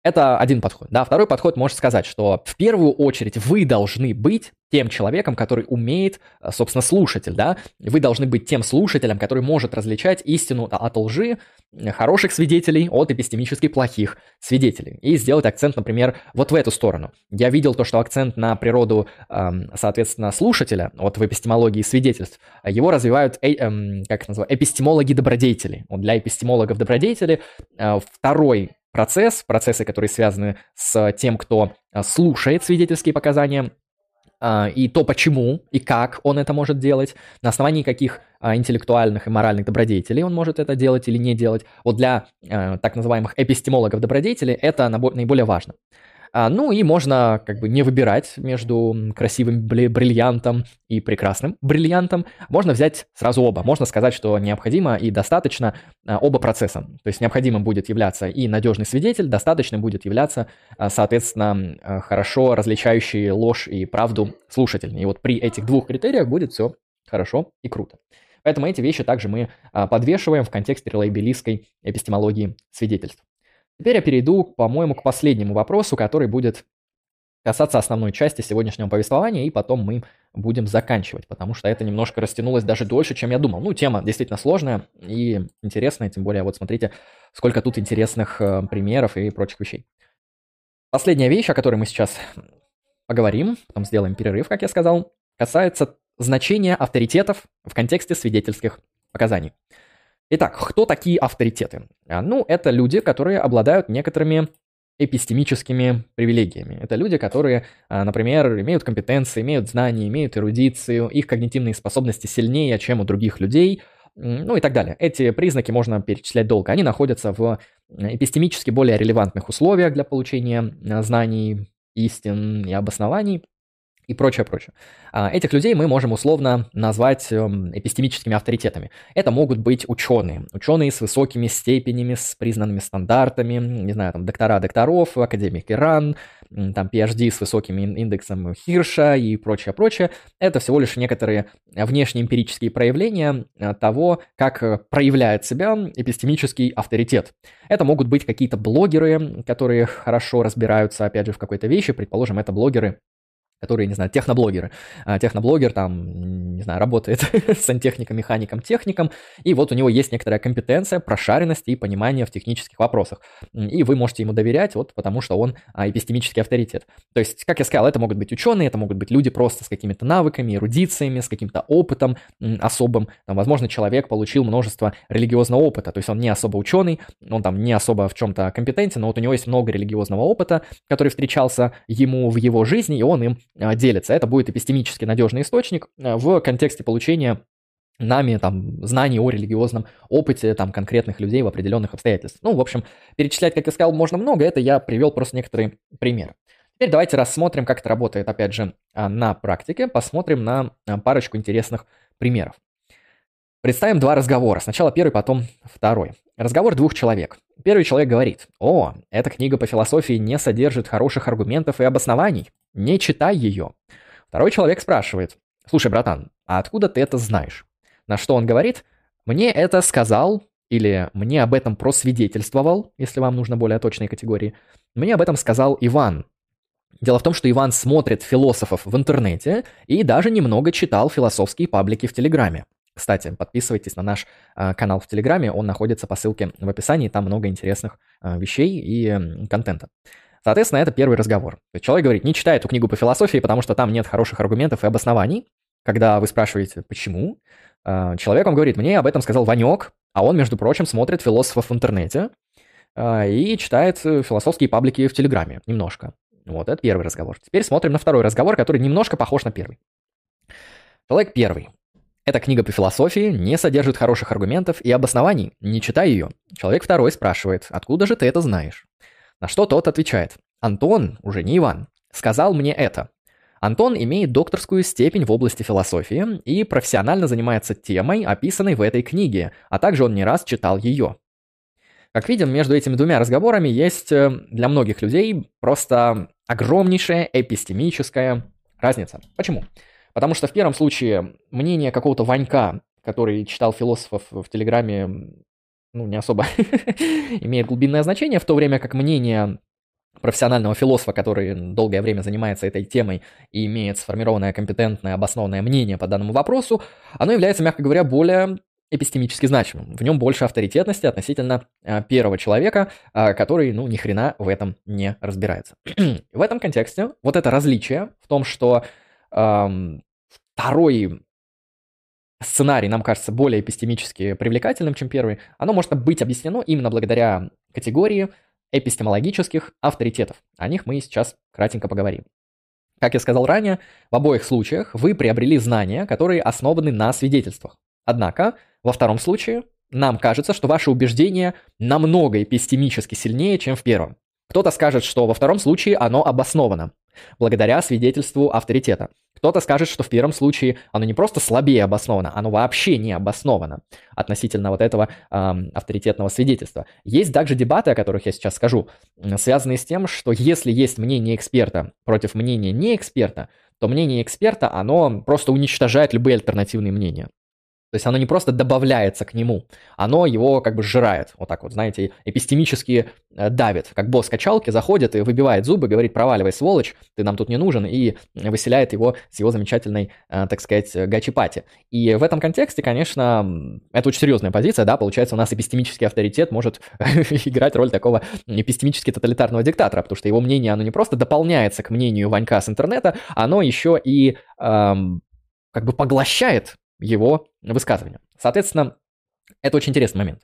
Это один подход. Да, второй подход может сказать, что в первую очередь вы должны быть тем человеком, который умеет, э, собственно, слушатель, да, вы должны быть тем слушателем, который может различать истину от лжи, э, хороших свидетелей от эпистемически плохих свидетелей. И сделать акцент, например, вот в эту сторону. Я видел то, что акцент на природу, эм, соответственно, слушателя, вот в эпистемологии свидетельств, его развивают, э, эм, как это называется, эпистемологи-добродетели. Вот для эпистемологов-добродетелей второй процесс, процессы, которые связаны с тем, кто а, слушает свидетельские показания, а, и то, почему и как он это может делать, на основании каких а, интеллектуальных и моральных добродетелей он может это делать или не делать. Вот для так называемых эпистемологов добродетелей это наиболее важно. А, ну и можно как бы не выбирать между красивым бриллиантом и прекрасным бриллиантом. Можно взять сразу оба. Можно сказать, что необходимо и достаточно а, оба процесса. То есть необходимым будет являться и надежный свидетель, достаточно будет являться, а, соответственно, хорошо различающий ложь и правду слушатель. И вот при этих двух критериях будет все хорошо и круто. Поэтому эти вещи также мы подвешиваем в контексте релейбелистской эпистемологии свидетельств. Теперь я перейду, по-моему, к последнему вопросу, который будет касаться основной части сегодняшнего повествования, и потом мы будем заканчивать, потому что это немножко растянулось даже дольше, чем я думал. Ну, тема действительно сложная и интересная, тем более, вот смотрите, сколько тут интересных э, примеров и прочих вещей. Последняя вещь, о которой мы сейчас поговорим, потом сделаем перерыв, как я сказал, касается значения авторитетов в контексте свидетельских показаний. Итак, кто такие авторитеты? А, ну, это люди, которые обладают некоторыми эпистемическими привилегиями. Это люди, которые, а, например, имеют компетенции, имеют знания, имеют эрудицию, их когнитивные способности сильнее, чем у других людей, ну и так далее. Эти признаки можно перечислять долго. Они находятся в эпистемически более релевантных условиях для получения а, знаний, истин и обоснований и прочее, прочее. А, этих людей мы можем условно назвать эм, эпистемическими авторитетами. Это могут быть ученые, ученые с высокими степенями, с признанными стандартами, не знаю, там, доктора докторов, академик Иран, там, PhD с высоким индексом Хирша и прочее, прочее. Это всего лишь некоторые внешние эмпирические проявления э, того, как э, проявляет себя эпистемический авторитет. Это могут быть какие-то блогеры, которые хорошо разбираются, опять же, в какой-то вещи. Предположим, это блогеры которые, не знаю, техноблогеры. А, техноблогер там, не знаю, работает сантехником, механиком, техником, и вот у него есть некоторая компетенция, прошаренность и понимание в технических вопросах. И вы можете ему доверять, вот потому что он а, эпистемический авторитет. То есть, как я сказал, это могут быть ученые, это могут быть люди просто с какими-то навыками, эрудициями, с каким-то опытом особым. Там, возможно, человек получил множество религиозного опыта, то есть он не особо ученый, он там не особо в чем-то компетентен, но вот у него есть много религиозного опыта, который встречался ему в его жизни, и он им а, делится. Это будет эпистемически надежный источник а, в контексте получения нами там знаний о религиозном опыте там конкретных людей в определенных обстоятельствах. Ну, в общем, перечислять, как я сказал, можно много, это я привел просто некоторые примеры. Теперь давайте рассмотрим, как это работает, опять же, а, на практике, посмотрим на парочку интересных примеров. Представим два разговора. Сначала первый, потом второй. Разговор двух человек. Первый человек говорит, «О, эта книга по философии не содержит хороших аргументов и обоснований. Не читай ее». Второй человек спрашивает, «Слушай, братан, а откуда ты это знаешь?» На что он говорит, «Мне это сказал или мне об этом просвидетельствовал, если вам нужно более точные категории. Мне об этом сказал Иван. Дело в том, что Иван смотрит философов в интернете и даже немного читал философские паблики в Телеграме. Кстати, подписывайтесь на наш э, канал в Телеграме, он находится по ссылке в описании, там много интересных э, вещей и э, контента. Соответственно, это первый разговор. человек говорит, не читай эту книгу по философии, потому что там нет хороших аргументов и обоснований. Когда вы спрашиваете, почему, э, человек вам говорит, мне об этом сказал Ванек, а он, между прочим, смотрит философов в интернете э, и читает философские паблики в Телеграме немножко. Вот, это первый разговор. Теперь смотрим на второй разговор, который немножко похож на первый. Человек первый эта книга по философии не содержит хороших аргументов и обоснований. Не читай ее. Человек второй спрашивает, откуда же ты это знаешь? На что тот отвечает, Антон, уже не Иван, сказал мне это. Антон имеет докторскую степень в области философии и профессионально занимается темой, описанной в этой книге, а также он не раз читал ее. Как видим, между этими двумя разговорами есть э, для многих людей просто огромнейшая эпистемическая разница. Почему? Потому что в первом случае мнение какого-то Ванька, который читал философов в Телеграме, ну, не особо имеет глубинное значение, в то время как мнение профессионального философа, который долгое время занимается этой темой и имеет сформированное компетентное, обоснованное мнение по данному вопросу, оно является, мягко говоря, более эпистемически значимым. В нем больше авторитетности относительно а, первого человека, а, который, ну, ни хрена в этом не разбирается. в этом контексте вот это различие в том, что эм, второй сценарий нам кажется более эпистемически привлекательным, чем первый, оно может быть объяснено именно благодаря категории эпистемологических авторитетов. О них мы сейчас кратенько поговорим. Как я сказал ранее, в обоих случаях вы приобрели знания, которые основаны на свидетельствах. Однако, во втором случае, нам кажется, что ваше убеждение намного эпистемически сильнее, чем в первом. Кто-то скажет, что во втором случае оно обосновано, благодаря свидетельству авторитета. Кто-то скажет, что в первом случае оно не просто слабее обосновано, оно вообще не обосновано относительно вот этого эм, авторитетного свидетельства. Есть также дебаты, о которых я сейчас скажу, связанные с тем, что если есть мнение эксперта против мнения не эксперта, то мнение эксперта, оно просто уничтожает любые альтернативные мнения. То есть оно не просто добавляется к нему, оно его как бы сжирает. Вот так вот, знаете, эпистемически э, давит. Как босс качалки заходит и выбивает зубы, говорит, проваливай, сволочь, ты нам тут не нужен, и выселяет его с его замечательной, э, так сказать, гачипати. И в этом контексте, конечно, это очень серьезная позиция, да, получается, у нас эпистемический авторитет может играть роль такого эпистемически тоталитарного диктатора, потому что его мнение, оно не просто дополняется к мнению Ванька с интернета, оно еще и эм, как бы поглощает его высказывания. Соответственно, это очень интересный момент.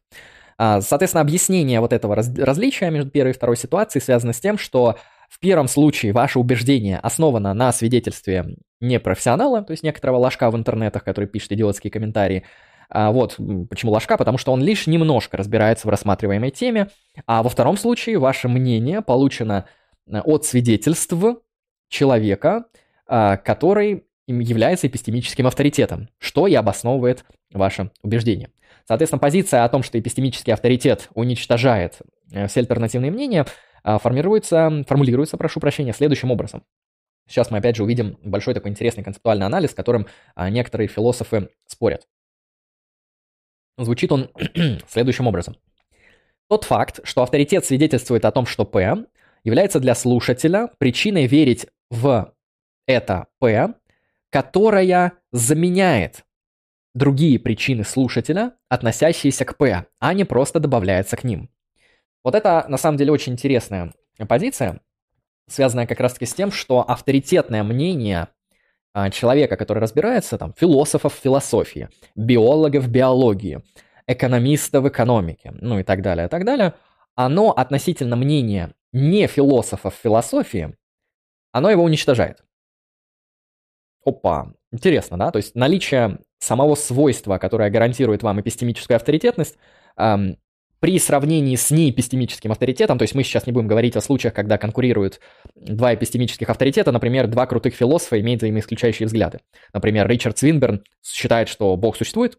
А, соответственно, объяснение вот этого раз, различия между первой и второй ситуацией связано с тем, что в первом случае ваше убеждение основано на свидетельстве непрофессионала, то есть некоторого ложка в интернетах, который пишет идиотские комментарии. А вот почему ложка, потому что он лишь немножко разбирается в рассматриваемой теме. А во втором случае ваше мнение получено э, от свидетельств человека, а, который является эпистемическим авторитетом, что и обосновывает ваше убеждение. Соответственно, позиция о том, что эпистемический авторитет уничтожает э, все альтернативные мнения, а, формируется, формулируется, прошу прощения, следующим образом. Сейчас мы опять же увидим большой такой интересный концептуальный анализ, с которым а, некоторые философы спорят. Звучит он следующим образом. Тот факт, что авторитет свидетельствует о том, что П является для слушателя причиной верить в это П, которая заменяет другие причины слушателя, относящиеся к П, а не просто добавляется к ним. Вот это на самом деле очень интересная позиция, связанная как раз-таки с тем, что авторитетное мнение а, человека, который разбирается, там, философов в философии, биологов в биологии, экономиста в экономике, ну и так далее, и так далее, оно относительно мнения не философов в философии, оно его уничтожает. Опа, интересно, да? То есть наличие самого свойства, которое гарантирует вам эпистемическую авторитетность, при сравнении с неэпистемическим авторитетом, то есть мы сейчас не будем говорить о случаях, когда конкурируют два эпистемических авторитета, например, два крутых философа имеют взаимоисключающие взгляды. Например, Ричард Свинберн считает, что Бог существует,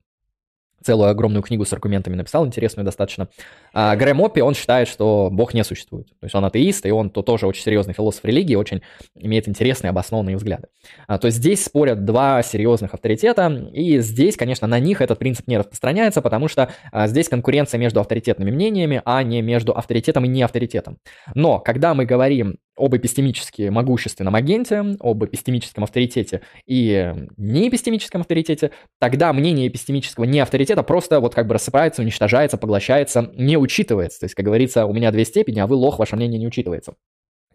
целую огромную книгу с аргументами написал, интересную достаточно. А Грэм Оппи, он считает, что Бог не существует. То есть он атеист, и он то тоже очень серьезный философ религии, очень имеет интересные обоснованные взгляды. А, то есть здесь спорят два серьезных авторитета, и здесь, конечно, на них этот принцип не распространяется, потому что а, здесь конкуренция между авторитетными мнениями, а не между авторитетом и неавторитетом. Но когда мы говорим об эпистемически могущественном агенте, об эпистемическом авторитете и неэпистемическом авторитете, тогда мнение эпистемического неавторитета просто вот как бы рассыпается, уничтожается, поглощается, не учитывается. То есть, как говорится, у меня две степени, а вы лох, ваше мнение не учитывается.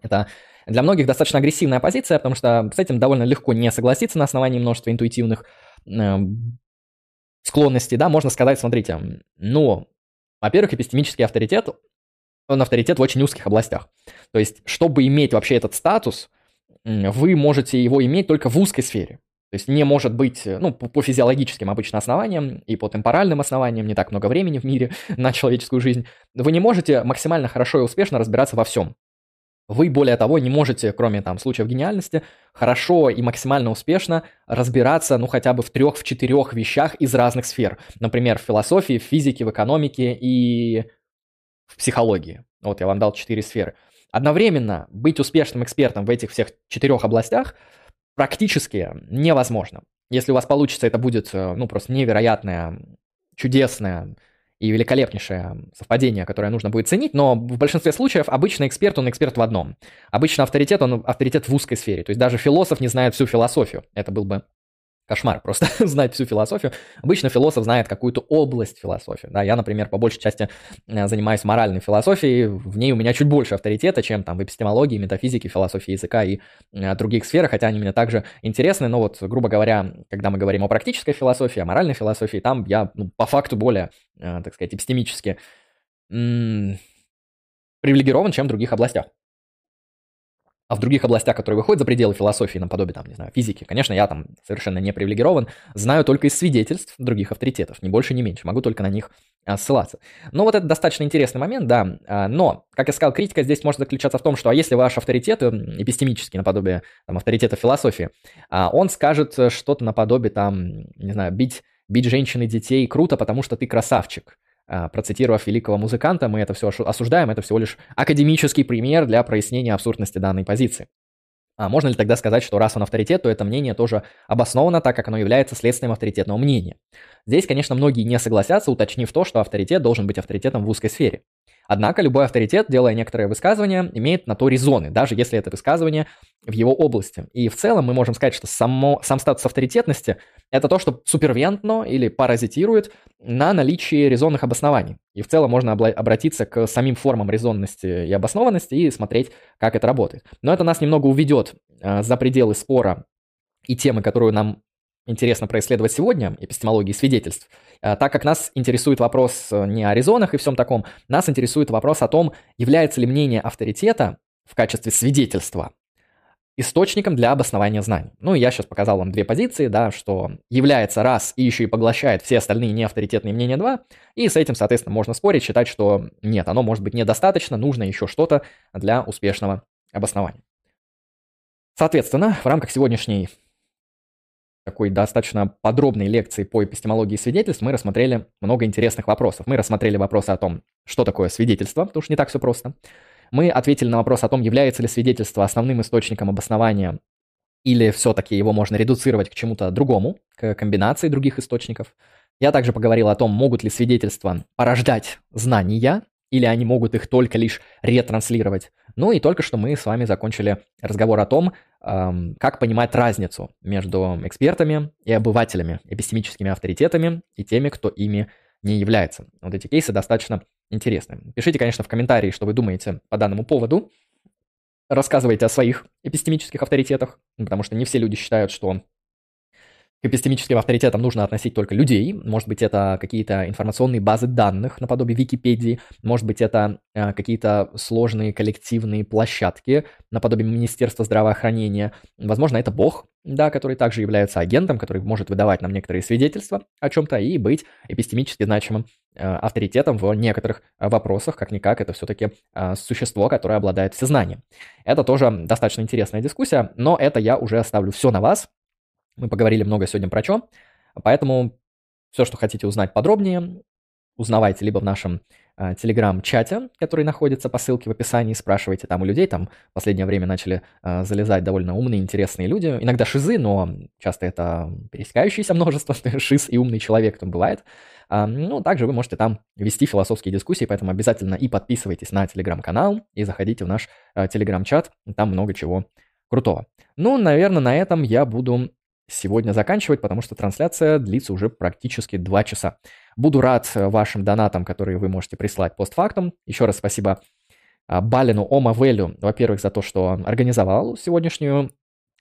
Это для многих достаточно агрессивная позиция, потому что с этим довольно легко не согласиться на основании множества интуитивных э, склонностей, да, можно сказать, смотрите, ну, во-первых, эпистемический авторитет, он авторитет в очень узких областях. То есть, чтобы иметь вообще этот статус, вы можете его иметь только в узкой сфере. То есть не может быть, ну, по, по физиологическим обычно основаниям и по темпоральным основаниям, не так много времени в мире на человеческую жизнь, вы не можете максимально хорошо и успешно разбираться во всем. Вы, более того, не можете, кроме там случаев гениальности, хорошо и максимально успешно разбираться, ну, хотя бы в трех, в четырех вещах из разных сфер. Например, в философии, в физике, в экономике и в психологии. Вот я вам дал четыре сферы. Одновременно быть успешным экспертом в этих всех четырех областях практически невозможно. Если у вас получится, это будет, э, ну, просто невероятное, чудесное и великолепнейшее совпадение, которое нужно будет ценить, но в большинстве случаев обычно эксперт, он эксперт в одном. Обычно авторитет, он авторитет в узкой сфере. То есть даже философ не знает всю философию. Это был бы кошмар просто знать всю философию. Обычно философ знает какую-то область философии. Да, я, например, по большей части э, занимаюсь моральной философией, в ней у меня чуть больше авторитета, чем там в эпистемологии, метафизике, философии языка и э, других сферах, хотя они мне также интересны, но вот, грубо говоря, когда мы говорим о практической философии, о моральной философии, там я ну, по факту более, э, так сказать, эпистемически привилегирован, чем в других областях. А в других областях, которые выходят за пределы философии, наподобие, там, не знаю, физики, конечно, я там совершенно не привилегирован, знаю только из свидетельств других авторитетов, ни больше, ни меньше, могу только на них а, ссылаться. Но вот это достаточно интересный момент, да, а, но, как я сказал, критика здесь может заключаться в том, что а если ваш авторитет, эпистемический, наподобие там, авторитета философии, а, он скажет что-то наподобие, там, не знаю, бить, бить женщин и детей круто, потому что ты красавчик, процитировав великого музыканта, мы это все осуждаем, это всего лишь академический пример для прояснения абсурдности данной позиции. А можно ли тогда сказать, что раз он авторитет, то это мнение тоже обосновано, так как оно является следствием авторитетного мнения? Здесь, конечно, многие не согласятся, уточнив то, что авторитет должен быть авторитетом в узкой сфере. Однако любой авторитет, делая некоторые высказывания, имеет на то резоны, даже если это высказывание в его области. И в целом мы можем сказать, что само, сам статус авторитетности – это то, что супервентно или паразитирует на наличии резонных обоснований. И в целом можно обратиться к самим формам резонности и обоснованности и смотреть, как это работает. Но это нас немного уведет э, за пределы спора и темы, которую нам интересно происследовать сегодня, эпистемологии свидетельств, э, так как нас интересует вопрос э, не о резонах и всем таком, нас интересует вопрос о том, является ли мнение авторитета в качестве свидетельства источником для обоснования знаний. Ну, я сейчас показал вам две позиции, да, что является раз и еще и поглощает все остальные неавторитетные мнения два, и с этим, соответственно, можно спорить, считать, что нет, оно может быть недостаточно, нужно еще что-то для успешного обоснования. Соответственно, в рамках сегодняшней такой достаточно подробной лекции по эпистемологии свидетельств мы рассмотрели много интересных вопросов. Мы рассмотрели вопросы о том, что такое свидетельство, потому что не так все просто. Мы ответили на вопрос о том, является ли свидетельство основным источником обоснования или все-таки его можно редуцировать к чему-то другому, к комбинации других источников. Я также поговорил о том, могут ли свидетельства порождать знания, или они могут их только лишь ретранслировать. Ну и только что мы с вами закончили разговор о том, эм, как понимать разницу между экспертами и обывателями, эпистемическими авторитетами и теми, кто ими не является. Вот эти кейсы достаточно интересны. Пишите, конечно, в комментарии, что вы думаете по данному поводу. Рассказывайте о своих эпистемических авторитетах, потому что не все люди считают, что к эпистемическим авторитетам нужно относить только людей. Может быть, это какие-то информационные базы данных наподобие Википедии. Может быть, это э, какие-то сложные коллективные площадки наподобие Министерства здравоохранения. Возможно, это Бог, да, который также является агентом, который может выдавать нам некоторые свидетельства о чем-то и быть эпистемически значимым э, авторитетом в некоторых вопросах. Как-никак, это все-таки э, существо, которое обладает всезнанием. Это тоже достаточно интересная дискуссия, но это я уже оставлю все на вас. Мы поговорили много сегодня про что, поэтому все, что хотите узнать подробнее, узнавайте либо в нашем э, телеграм-чате, который находится по ссылке в описании, спрашивайте там у людей, там в последнее время начали э, залезать довольно умные, интересные люди, иногда шизы, но часто это пересекающееся множество, шиз и умный человек там бывает. А, ну, также вы можете там вести философские дискуссии, поэтому обязательно и подписывайтесь на телеграм-канал, и заходите в наш э, телеграм-чат, там много чего крутого. Ну, наверное, на этом я буду сегодня заканчивать, потому что трансляция длится уже практически 2 часа. Буду рад вашим донатам, которые вы можете прислать постфактум. Еще раз спасибо а, Балину Ома Велю, во-первых, за то, что организовал сегодняшнюю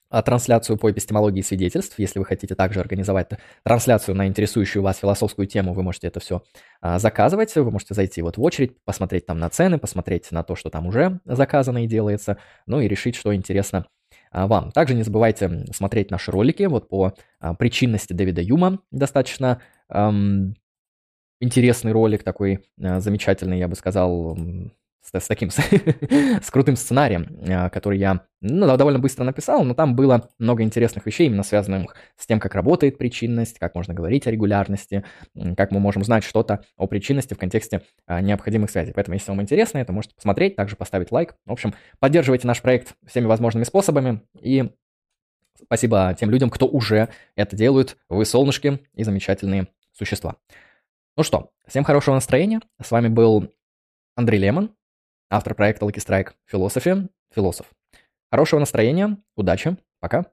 а, трансляцию по эпистемологии свидетельств. Если вы хотите также организовать трансляцию на интересующую вас философскую тему, вы можете это все а, заказывать. Вы можете зайти вот в очередь, посмотреть там на цены, посмотреть на то, что там уже заказано и делается, ну и решить, что интересно вам. Также не забывайте смотреть наши ролики вот по а, причинности Дэвида Юма. Достаточно эм, интересный ролик, такой э, замечательный, я бы сказал, с, с таким, с, с крутым сценарием, э, который я ну, довольно быстро написал, но там было много интересных вещей, именно связанных с тем, как работает причинность, как можно говорить о регулярности, как мы можем знать что-то о причинности в контексте э, необходимых связей. Поэтому, если вам интересно, это можете посмотреть, также поставить лайк. В общем, поддерживайте наш проект всеми возможными способами и спасибо тем людям, кто уже это делают. Вы солнышки и замечательные существа. Ну что, всем хорошего настроения. С вами был Андрей Лемон, автор проекта Lucky Strike Philosophy, философ. Хорошего настроения, удачи, пока.